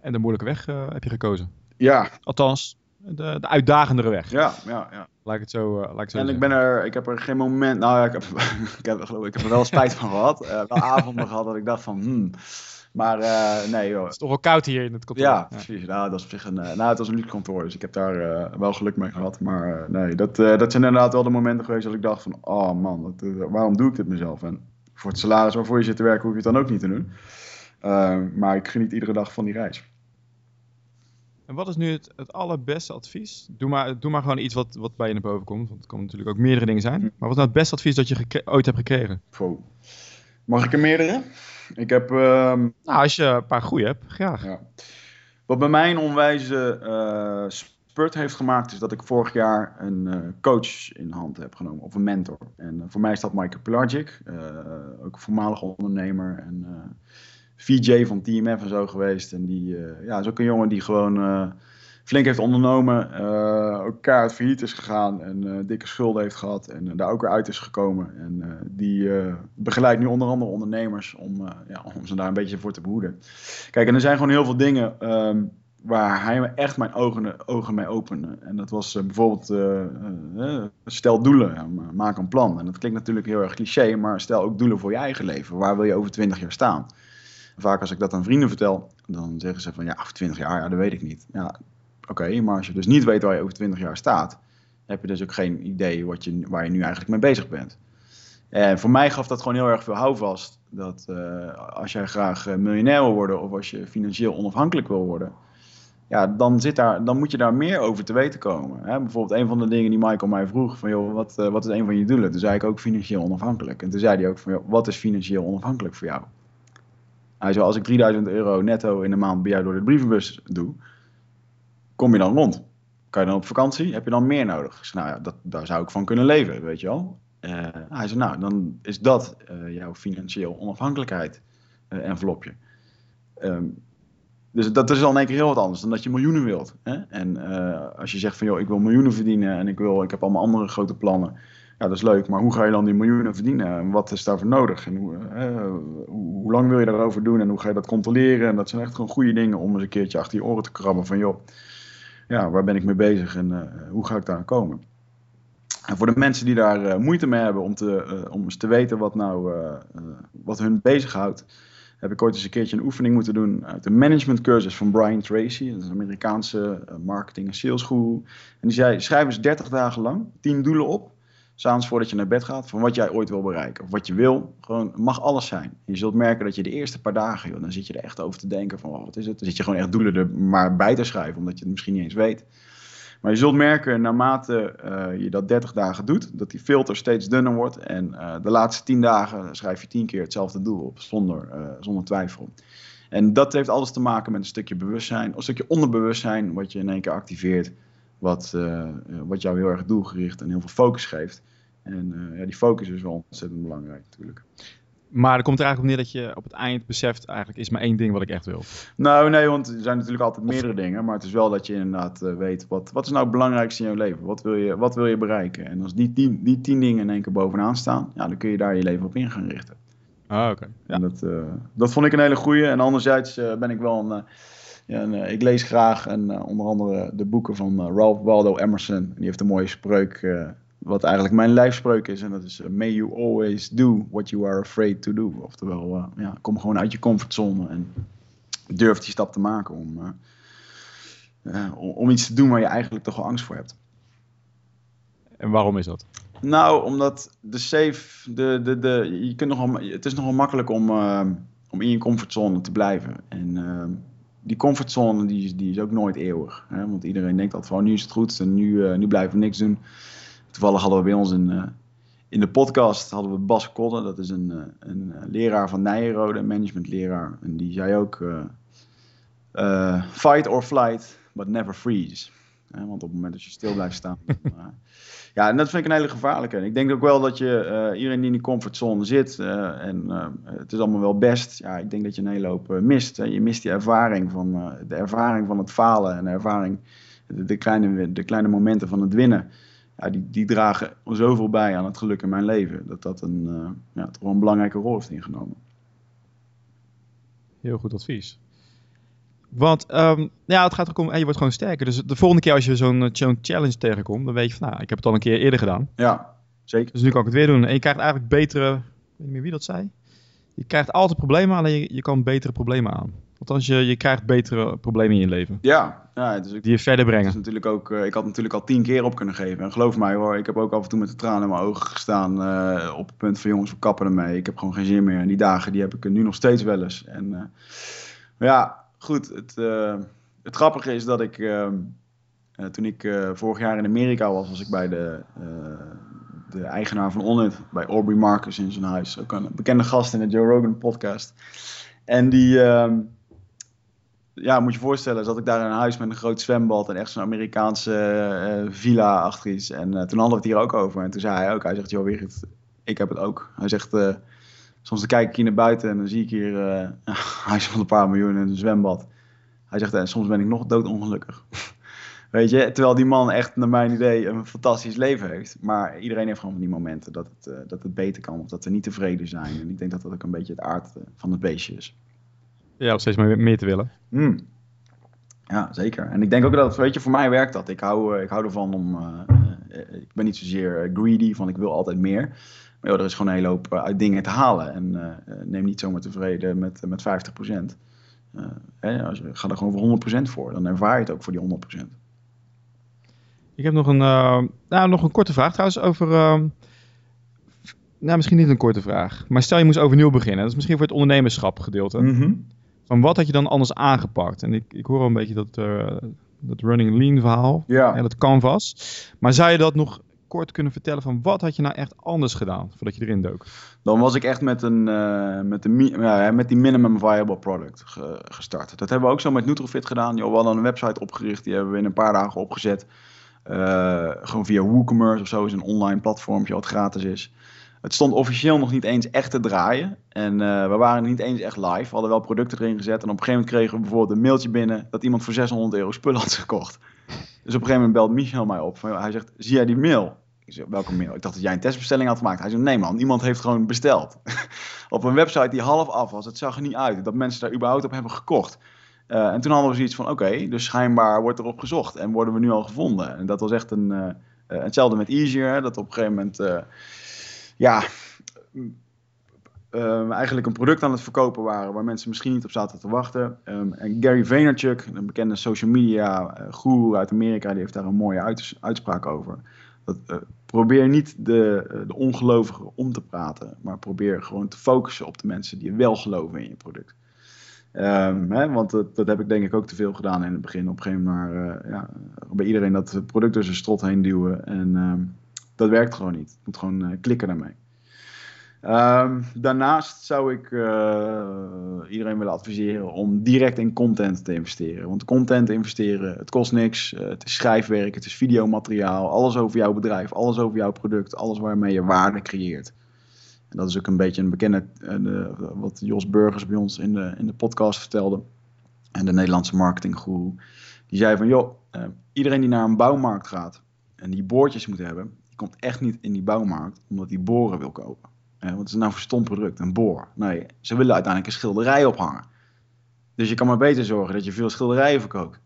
En de moeilijke weg heb je gekozen? Ja. Althans, de, de uitdagendere weg. Ja, ja, ja. Laat ik het zo, laat ik zo En ik ben er, ik heb er geen moment, nou ja, ik heb, (laughs) ik heb, ik heb er wel spijt van gehad. Uh, wel avonden gehad dat ik dacht van, hmm, maar uh, nee joh. Het is toch wel koud hier in het kantoor. Ja, precies. Nou, dat is op zich een, nou, het was een luxe kantoor, dus ik heb daar uh, wel geluk mee gehad. Maar uh, nee, dat, dat zijn inderdaad wel de momenten geweest dat ik dacht van, oh man, dat, waarom doe ik dit mezelf? En voor het salaris waarvoor je zit te werken, hoef je het dan ook niet te doen. maar ik geniet iedere dag van die reis. En wat is nu het, het allerbeste advies? Doe maar, doe maar gewoon iets wat, wat bij je naar boven komt. Want het kan natuurlijk ook meerdere dingen zijn. Hm. Maar wat is nou het beste advies dat je ooit hebt gekregen? Mag ik er meerdere? Ik heb... Ehm, nou, als je een paar goede hebt, graag. Ja. Wat bij mij een onwijze uh, spurt heeft gemaakt... is dat ik vorig jaar een uh, coach in de hand heb genomen. Of een mentor. En uh, voor mij is dat Michael Pelagic. ook een voormalig ondernemer. En VJ van TMF en zo geweest. En die ja, is ook een jongen die gewoon flink heeft ondernomen. Uh, ook kaart failliet is gegaan en uh, dikke schulden heeft gehad. En uh, daar ook weer uit is gekomen. En die begeleidt nu onder andere ondernemers om, ja, om ze daar een beetje voor te behoeden. Kijk, en er zijn gewoon heel veel dingen um, waar hij me echt mijn ogen, ogen mee opende. En dat was bijvoorbeeld stel doelen, maak een plan. En dat klinkt natuurlijk heel erg cliché, maar stel ook doelen voor je eigen leven. Waar wil je over 20 jaar staan? Vaak als ik dat aan vrienden vertel, dan zeggen ze van ja, over 20 jaar, ja, dat weet ik niet. Ja, Oké, maar als je dus niet weet waar je over 20 jaar staat, heb je dus ook geen idee wat je, waar je nu eigenlijk mee bezig bent. En voor mij gaf dat gewoon heel erg veel houvast. Dat uh, als jij graag eh, miljonair wil worden of als je financieel onafhankelijk wil worden, ja, dan, zit daar, dan moet je daar meer over te weten komen. Hè? Bijvoorbeeld een van de dingen die Michael mij vroeg, van joh, wat, uh, wat is een van je doelen? Toen zei ik ook financieel onafhankelijk. En toen zei hij ook van joh, wat is financieel onafhankelijk voor jou? Hij zei, als ik 3000 euro netto in de maand bij jou door de brievenbus doe, kom je dan rond? Kan je dan op vakantie? Heb je dan meer nodig? Nou ja, dat, daar zou ik van kunnen leven, weet je wel. Uh, hij zei, nou, dan is dat uh, jouw financieel onafhankelijkheid uh, envelopje. Um, dus dat is dan in één keer heel wat anders dan dat je miljoenen wilt. Hè? En als je zegt van, joh, ik wil miljoenen verdienen en ik, wil, ik heb allemaal andere grote plannen. Ja, dat is leuk, maar hoe ga je dan die miljoenen verdienen? En wat is daarvoor nodig? En hoe, hoe, hoe lang wil je daarover doen en hoe ga je dat controleren? En dat zijn echt gewoon goede dingen om eens een keertje achter je oren te krabben van, joh ja, waar ben ik mee bezig en uh, hoe ga ik daar komen? En voor de mensen die daar uh, moeite mee hebben om, te, uh, om eens te weten wat, nou, wat hun bezighoudt, heb ik ooit eens een keertje een oefening moeten doen uit de managementcursus van Brian Tracy. Dat is een Amerikaanse marketing- en salesguru. En die zei, schrijf eens 30 dagen lang 10 doelen op s'avonds voordat je naar bed gaat, van wat jij ooit wil bereiken. Of wat je wil, gewoon, mag alles zijn. je zult merken dat je de eerste paar dagen, joh, dan zit je er echt over te denken van, wat is het? Dan zit je gewoon echt doelen er maar bij te schrijven, omdat je het misschien niet eens weet. Maar je zult merken, naarmate uh, je dat 30 dagen doet, dat die filter steeds dunner wordt. En uh, de laatste 10 dagen schrijf je 10 keer hetzelfde doel op, zonder, uh, zonder twijfel. En dat heeft alles te maken met een stukje bewustzijn, een stukje onderbewustzijn, wat je in één keer activeert. Wat, wat jou heel erg doelgericht en heel veel focus geeft. En uh, ja, die focus is wel ontzettend belangrijk natuurlijk. Maar er komt er eigenlijk op neer dat je op het eind beseft, eigenlijk is maar één ding wat ik echt wil. Nou nee, want er zijn natuurlijk altijd meerdere dingen. Maar het is wel dat je inderdaad weet, wat, wat is nou het belangrijkste in jouw leven? Wat wil je, wat wil je bereiken? En als die tien, die tien dingen in één keer bovenaan staan, ja, dan kun je daar je leven op in gaan richten. Ah, oké. Ja. Dat, uh, dat vond ik een hele goeie. En anderzijds ben ik wel een... Ja, en, ik lees graag en onder andere de boeken van Ralph Waldo Emerson. Die heeft een mooie spreuk wat eigenlijk mijn lijfspreuk is. En dat is: May you always do what you are afraid to do. Oftewel, ja, kom gewoon uit je comfortzone en durf die stap te maken om, om iets te doen waar je eigenlijk toch wel angst voor hebt. En waarom is dat? Nou, omdat de safe, de, de, de, je kunt nogal, het is nogal makkelijk om, uh, om in je comfortzone te blijven. En die comfortzone die, die is ook nooit eeuwig. Hè? Want iedereen denkt altijd van nu is het goed en nu, nu blijven we niks doen. Toevallig hadden we bij ons uh, in de podcast hadden we Bas Kodde, dat is een, uh, een leraar van Nijenrode, een managementleraar. En die zei ook, fight or flight, but never freeze. Want op het moment dat je stil blijft staan. (laughs) ja, en dat vind ik een hele gevaarlijke. ik denk ook wel dat je, iedereen die in die comfortzone zit, en het is allemaal wel best. Ja, ik denk dat je een hele hoop mist. Je mist die ervaring van, de ervaring van het falen en de ervaring, de, kleine, de kleine momenten van het winnen ja, die, die dragen zoveel bij aan het geluk in mijn leven. Dat dat een, ja, een belangrijke rol heeft ingenomen. Heel goed advies. Want um, ja, het gaat ook om, en je wordt gewoon sterker. Dus de volgende keer als je zo'n zo'n challenge tegenkomt, dan weet je van, nou, ik heb het al een keer eerder gedaan. Ja, zeker. Dus nu kan ik het weer doen. En je krijgt eigenlijk betere, ik weet niet meer wie dat zei. je krijgt altijd problemen, alleen je, je kan betere problemen aan. Althans, je, je krijgt betere problemen in je leven. Ja, ja dus ik, die je verder brengen. Is natuurlijk ook, uh, ik had natuurlijk al tien keer op kunnen geven. En geloof mij hoor, ik heb ook af en toe met de tranen in mijn ogen gestaan. Uh, op het punt van jongens, we kappen ermee. Ik heb gewoon geen zin meer. En die dagen die heb ik nu nog steeds wel eens. En uh, ja, goed. Het, het grappige is dat ik, ehm, toen ik vorig jaar in Amerika was, was ik bij de de eigenaar van Onnit, bij Aubrey Marcus in zijn huis. Ook een bekende gast in de Joe Rogan podcast. En die, uh, ja, moet je voorstellen, zat ik daar in een huis met een groot zwembad en echt zo'n Amerikaanse villa achter iets. En toen hadden we het hier ook over. En toen zei hij ook, hij zegt, joh Wigert, ik heb het ook. Hij zegt, soms dan kijk ik hier naar buiten en dan zie ik hier een huis van een paar miljoen en een zwembad. Hij zegt, en soms ben ik nog doodongelukkig. (laughs) Weet je, terwijl die man echt, naar mijn idee, een fantastisch leven heeft. Maar iedereen heeft gewoon van die momenten dat het, uh, dat het beter kan of dat we niet tevreden zijn. En ik denk dat dat ook een beetje het aard van het beestje is. Ja, of steeds meer te willen. Mm. Ja, zeker. En ik denk ook dat, weet je, voor mij werkt dat. Ik hou, ik hou ervan om, ik ben niet zozeer greedy, van ik wil altijd meer. Maar joh, er is gewoon een hele hoop uit dingen te halen. En neem niet zomaar tevreden met, met 50%. Hè, als je, ga er gewoon voor 100% voor. Dan ervaar je het ook voor die 100%. Ik heb nog een, uh, nou, nog een korte vraag trouwens over. Uh, nou, misschien niet een korte vraag. Maar stel je moest overnieuw beginnen. Dat is misschien voor het ondernemerschap gedeelte. Mm -hmm. Van wat had je dan anders aangepakt? En ik, ik hoor al een beetje dat, uh, dat running lean verhaal. Ja. En dat canvas. Maar zou je dat nog kort kunnen vertellen van wat had je nou echt anders gedaan voordat je erin dook? Dan was ik echt met, een, uh, met, de, ja, met die minimum viable product ge, gestart. Dat hebben we ook zo met Nutrofit gedaan. Yo, we hadden een website opgericht, die hebben we in een paar dagen opgezet. Uh, gewoon via WooCommerce of zo is een online platformpje wat gratis is. Het stond officieel nog niet eens echt te draaien. En uh, we waren niet eens echt live. We hadden wel producten erin gezet. En op een gegeven moment kregen we bijvoorbeeld een mailtje binnen dat iemand voor 600 euro spullen had gekocht. Dus op een gegeven moment belt Michel mij op. Hij zegt, zie jij die mail? Ik welke mail? Ik dacht dat jij een testbestelling had gemaakt. Hij zegt, nee man, iemand heeft gewoon besteld. (laughs) op een website die half af was. Het zag er niet uit dat mensen daar überhaupt op hebben gekocht. Uh, en toen hadden we zoiets van, oké, dus schijnbaar wordt erop gezocht en worden we nu al gevonden. En dat was echt een, uh, hetzelfde met Easier, dat op een gegeven moment, ja, eigenlijk een product aan het verkopen waren waar mensen misschien niet op zaten te wachten. Um, en Gary Vaynerchuk, een bekende social media guru uit Amerika, die heeft daar een mooie uits uitspraak over. Dat, probeer niet de, de ongelovigen om te praten, maar probeer gewoon te focussen op de mensen die wel geloven in je product. Um, hè, want dat, dat, heb ik denk ik ook te veel gedaan in het begin. Op een gegeven moment uh, ja, bij iedereen dat product door zijn strot heen duwen. En um, dat werkt gewoon niet. Je moet gewoon uh, klikken daarmee. Um, daarnaast zou ik uh, iedereen willen adviseren om direct in content te investeren. Want content investeren, het kost niks. het is schrijfwerk, het is videomateriaal. Alles over jouw bedrijf, alles over jouw product. Alles waarmee je waarde creëert. En dat is ook een beetje een bekende, uh, wat Jos Burgers bij ons in de, in de podcast vertelde. En de Nederlandse marketinggoeroe. Die zei van, joh, iedereen die naar een bouwmarkt gaat en die boortjes moet hebben, die komt echt niet in die bouwmarkt omdat hij boren wil kopen. Uh, wat is nou voor stom product, een boor? Nee, ze willen uiteindelijk een schilderij ophangen. Dus je kan maar beter zorgen dat je veel schilderijen verkoopt.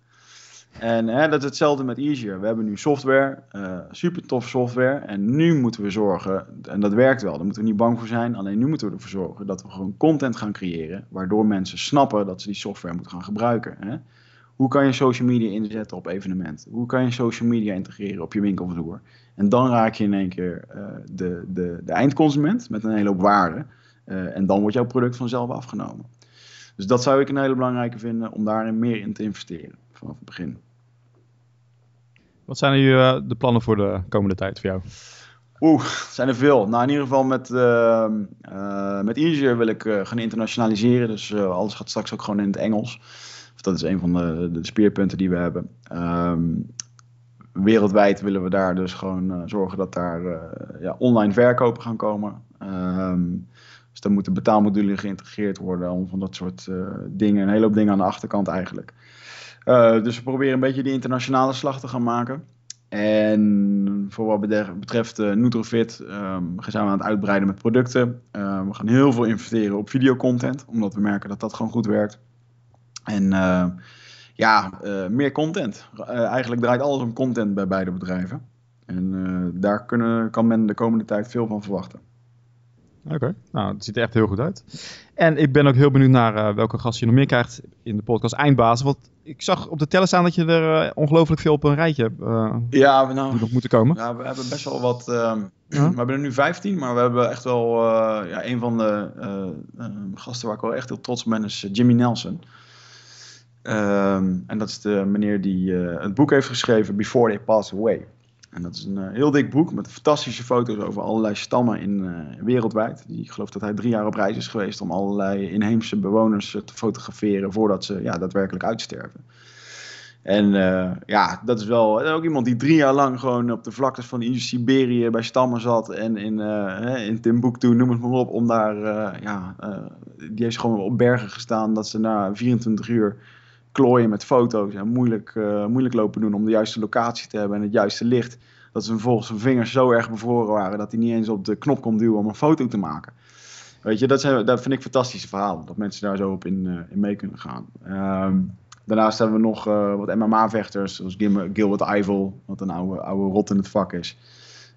En hè, dat is hetzelfde met Easier. We hebben nu software, uh, super tof software. En nu moeten we zorgen, en dat werkt wel, daar moeten we niet bang voor zijn. Alleen nu moeten we ervoor zorgen dat we gewoon content gaan creëren. Waardoor mensen snappen dat ze die software moeten gaan gebruiken. Hè? Hoe kan je social media inzetten op evenementen? Hoe kan je social media integreren op je winkelvloer? En dan raak je in één keer uh, de, de, de eindconsument met een hele hoop waarde. Uh, en dan wordt jouw product vanzelf afgenomen. Dus dat zou ik een hele belangrijke vinden om daarin meer in te investeren vanaf het begin. Wat zijn nu uh, de plannen voor de komende tijd voor jou? Oeh, zijn er veel. Nou, in ieder geval met, uh, uh, met Easier wil ik uh, gaan internationaliseren. Dus alles gaat straks ook gewoon in het Engels. Dus dat is een van de, de speerpunten die we hebben. Um, wereldwijd willen we daar dus gewoon zorgen dat daar ja, online verkopen gaan komen. Um, dus dan moeten betaalmodules geïntegreerd worden. Om van dat soort dingen. Een hele hoop dingen aan de achterkant eigenlijk. Dus we proberen een beetje die internationale slag te gaan maken. En voor wat betreft uh, Nutrofit um, zijn we aan het uitbreiden met producten. We gaan heel veel investeren op videocontent, omdat we merken dat dat gewoon goed werkt. En ja, meer content. eigenlijk draait alles om content bij beide bedrijven. En daar kunnen, kan men de komende tijd veel van verwachten. Oké, nou, het ziet er echt heel goed uit. En ik ben ook heel benieuwd naar uh, welke gasten je nog meer krijgt in de podcast Eindbazen. Want ik zag op de teller staan dat je er uh, ongelooflijk veel op een rijtje hebt. Uh, ja, nou, die nog moeten komen. Ja, we hebben best wel wat. Ehm, ja? We hebben er nu 15, maar we hebben echt wel. ja, een van de gasten waar ik wel echt heel trots op ben is Jimmy Nelson. Um, en dat is de meneer die het boek heeft geschreven Before They Pass Away. En dat is een uh, heel dik boek met fantastische foto's over allerlei stammen in, uh, wereldwijd. Die, ik geloof dat hij drie jaar op reis is geweest om allerlei inheemse bewoners uh, te fotograferen voordat ze ja, daadwerkelijk uitsterven. En ja, dat is wel ook iemand die drie jaar lang gewoon op de vlaktes van Siberië bij stammen zat. En in, in Timbuktu, noem het maar op, om daar, ja, die heeft gewoon op bergen gestaan dat ze na 24 uur klooien met foto's en moeilijk, uh, moeilijk lopen doen om de juiste locatie te hebben en het juiste licht. Dat ze vervolgens zijn vingers zo erg bevroren waren dat hij niet eens op de knop kon duwen om een foto te maken. Weet je, dat, zijn, dat vind ik fantastische verhalen. Dat mensen daar zo op in, uh, in mee kunnen gaan. Um, daarnaast hebben we nog uh, wat MMA-vechters, zoals Gilbert Eiffel, wat een oude, oude rot in het vak is.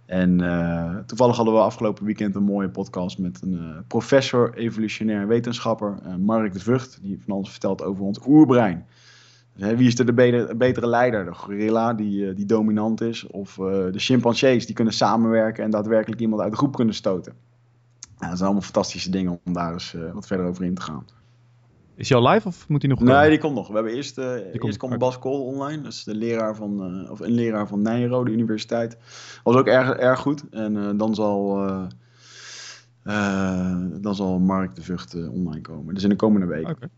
En uh, toevallig hadden we afgelopen weekend een mooie podcast met een uh, professor, evolutionair wetenschapper, uh, Mark de Vught, die van alles vertelt over ons oerbrein. Dus, wie is er de betere, leider? De gorilla die, die dominant is, of de chimpansees die kunnen samenwerken en daadwerkelijk iemand uit de groep kunnen stoten? Ja, dat zijn allemaal fantastische dingen om daar eens wat verder over in te gaan. Is hij al live of moet hij nog komen? Nee, die komt nog. We hebben eerst, uh, eerst komt, komt Bas Kool online. Dat is de leraar van, uh, of een leraar van Nijrode Universiteit. Was ook erg, erg goed. En uh, dan zal... dan zal Mark de Vught online komen. Dus in de komende week. Okay.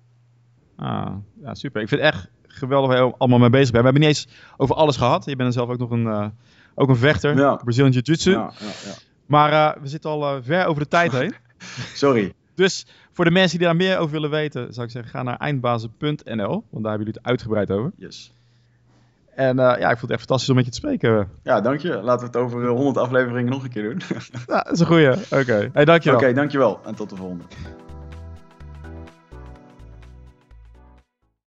Ah, ja, super. Ik vind het echt geweldig waar je allemaal mee bezig bent. We hebben niet eens over alles gehad. Je bent zelf ook nog een, ook een vechter. Ja. Brazilian Jiu-Jitsu. Ja, ja, ja. Maar we zitten al ver over de tijd heen. (laughs) Sorry. Dus voor de mensen die daar meer over willen weten, zou ik zeggen, ga naar eindbazen.nl. Want daar hebben jullie het uitgebreid over. Yes. En uh, ja, ik vond het echt fantastisch om met je te spreken. Ja, dank je. Laten we het over 100 afleveringen nog een keer doen. (laughs) ja, dat is een goeie. Oké. Okay. Hey, dankjewel. Oké, okay, dankjewel. En tot de volgende.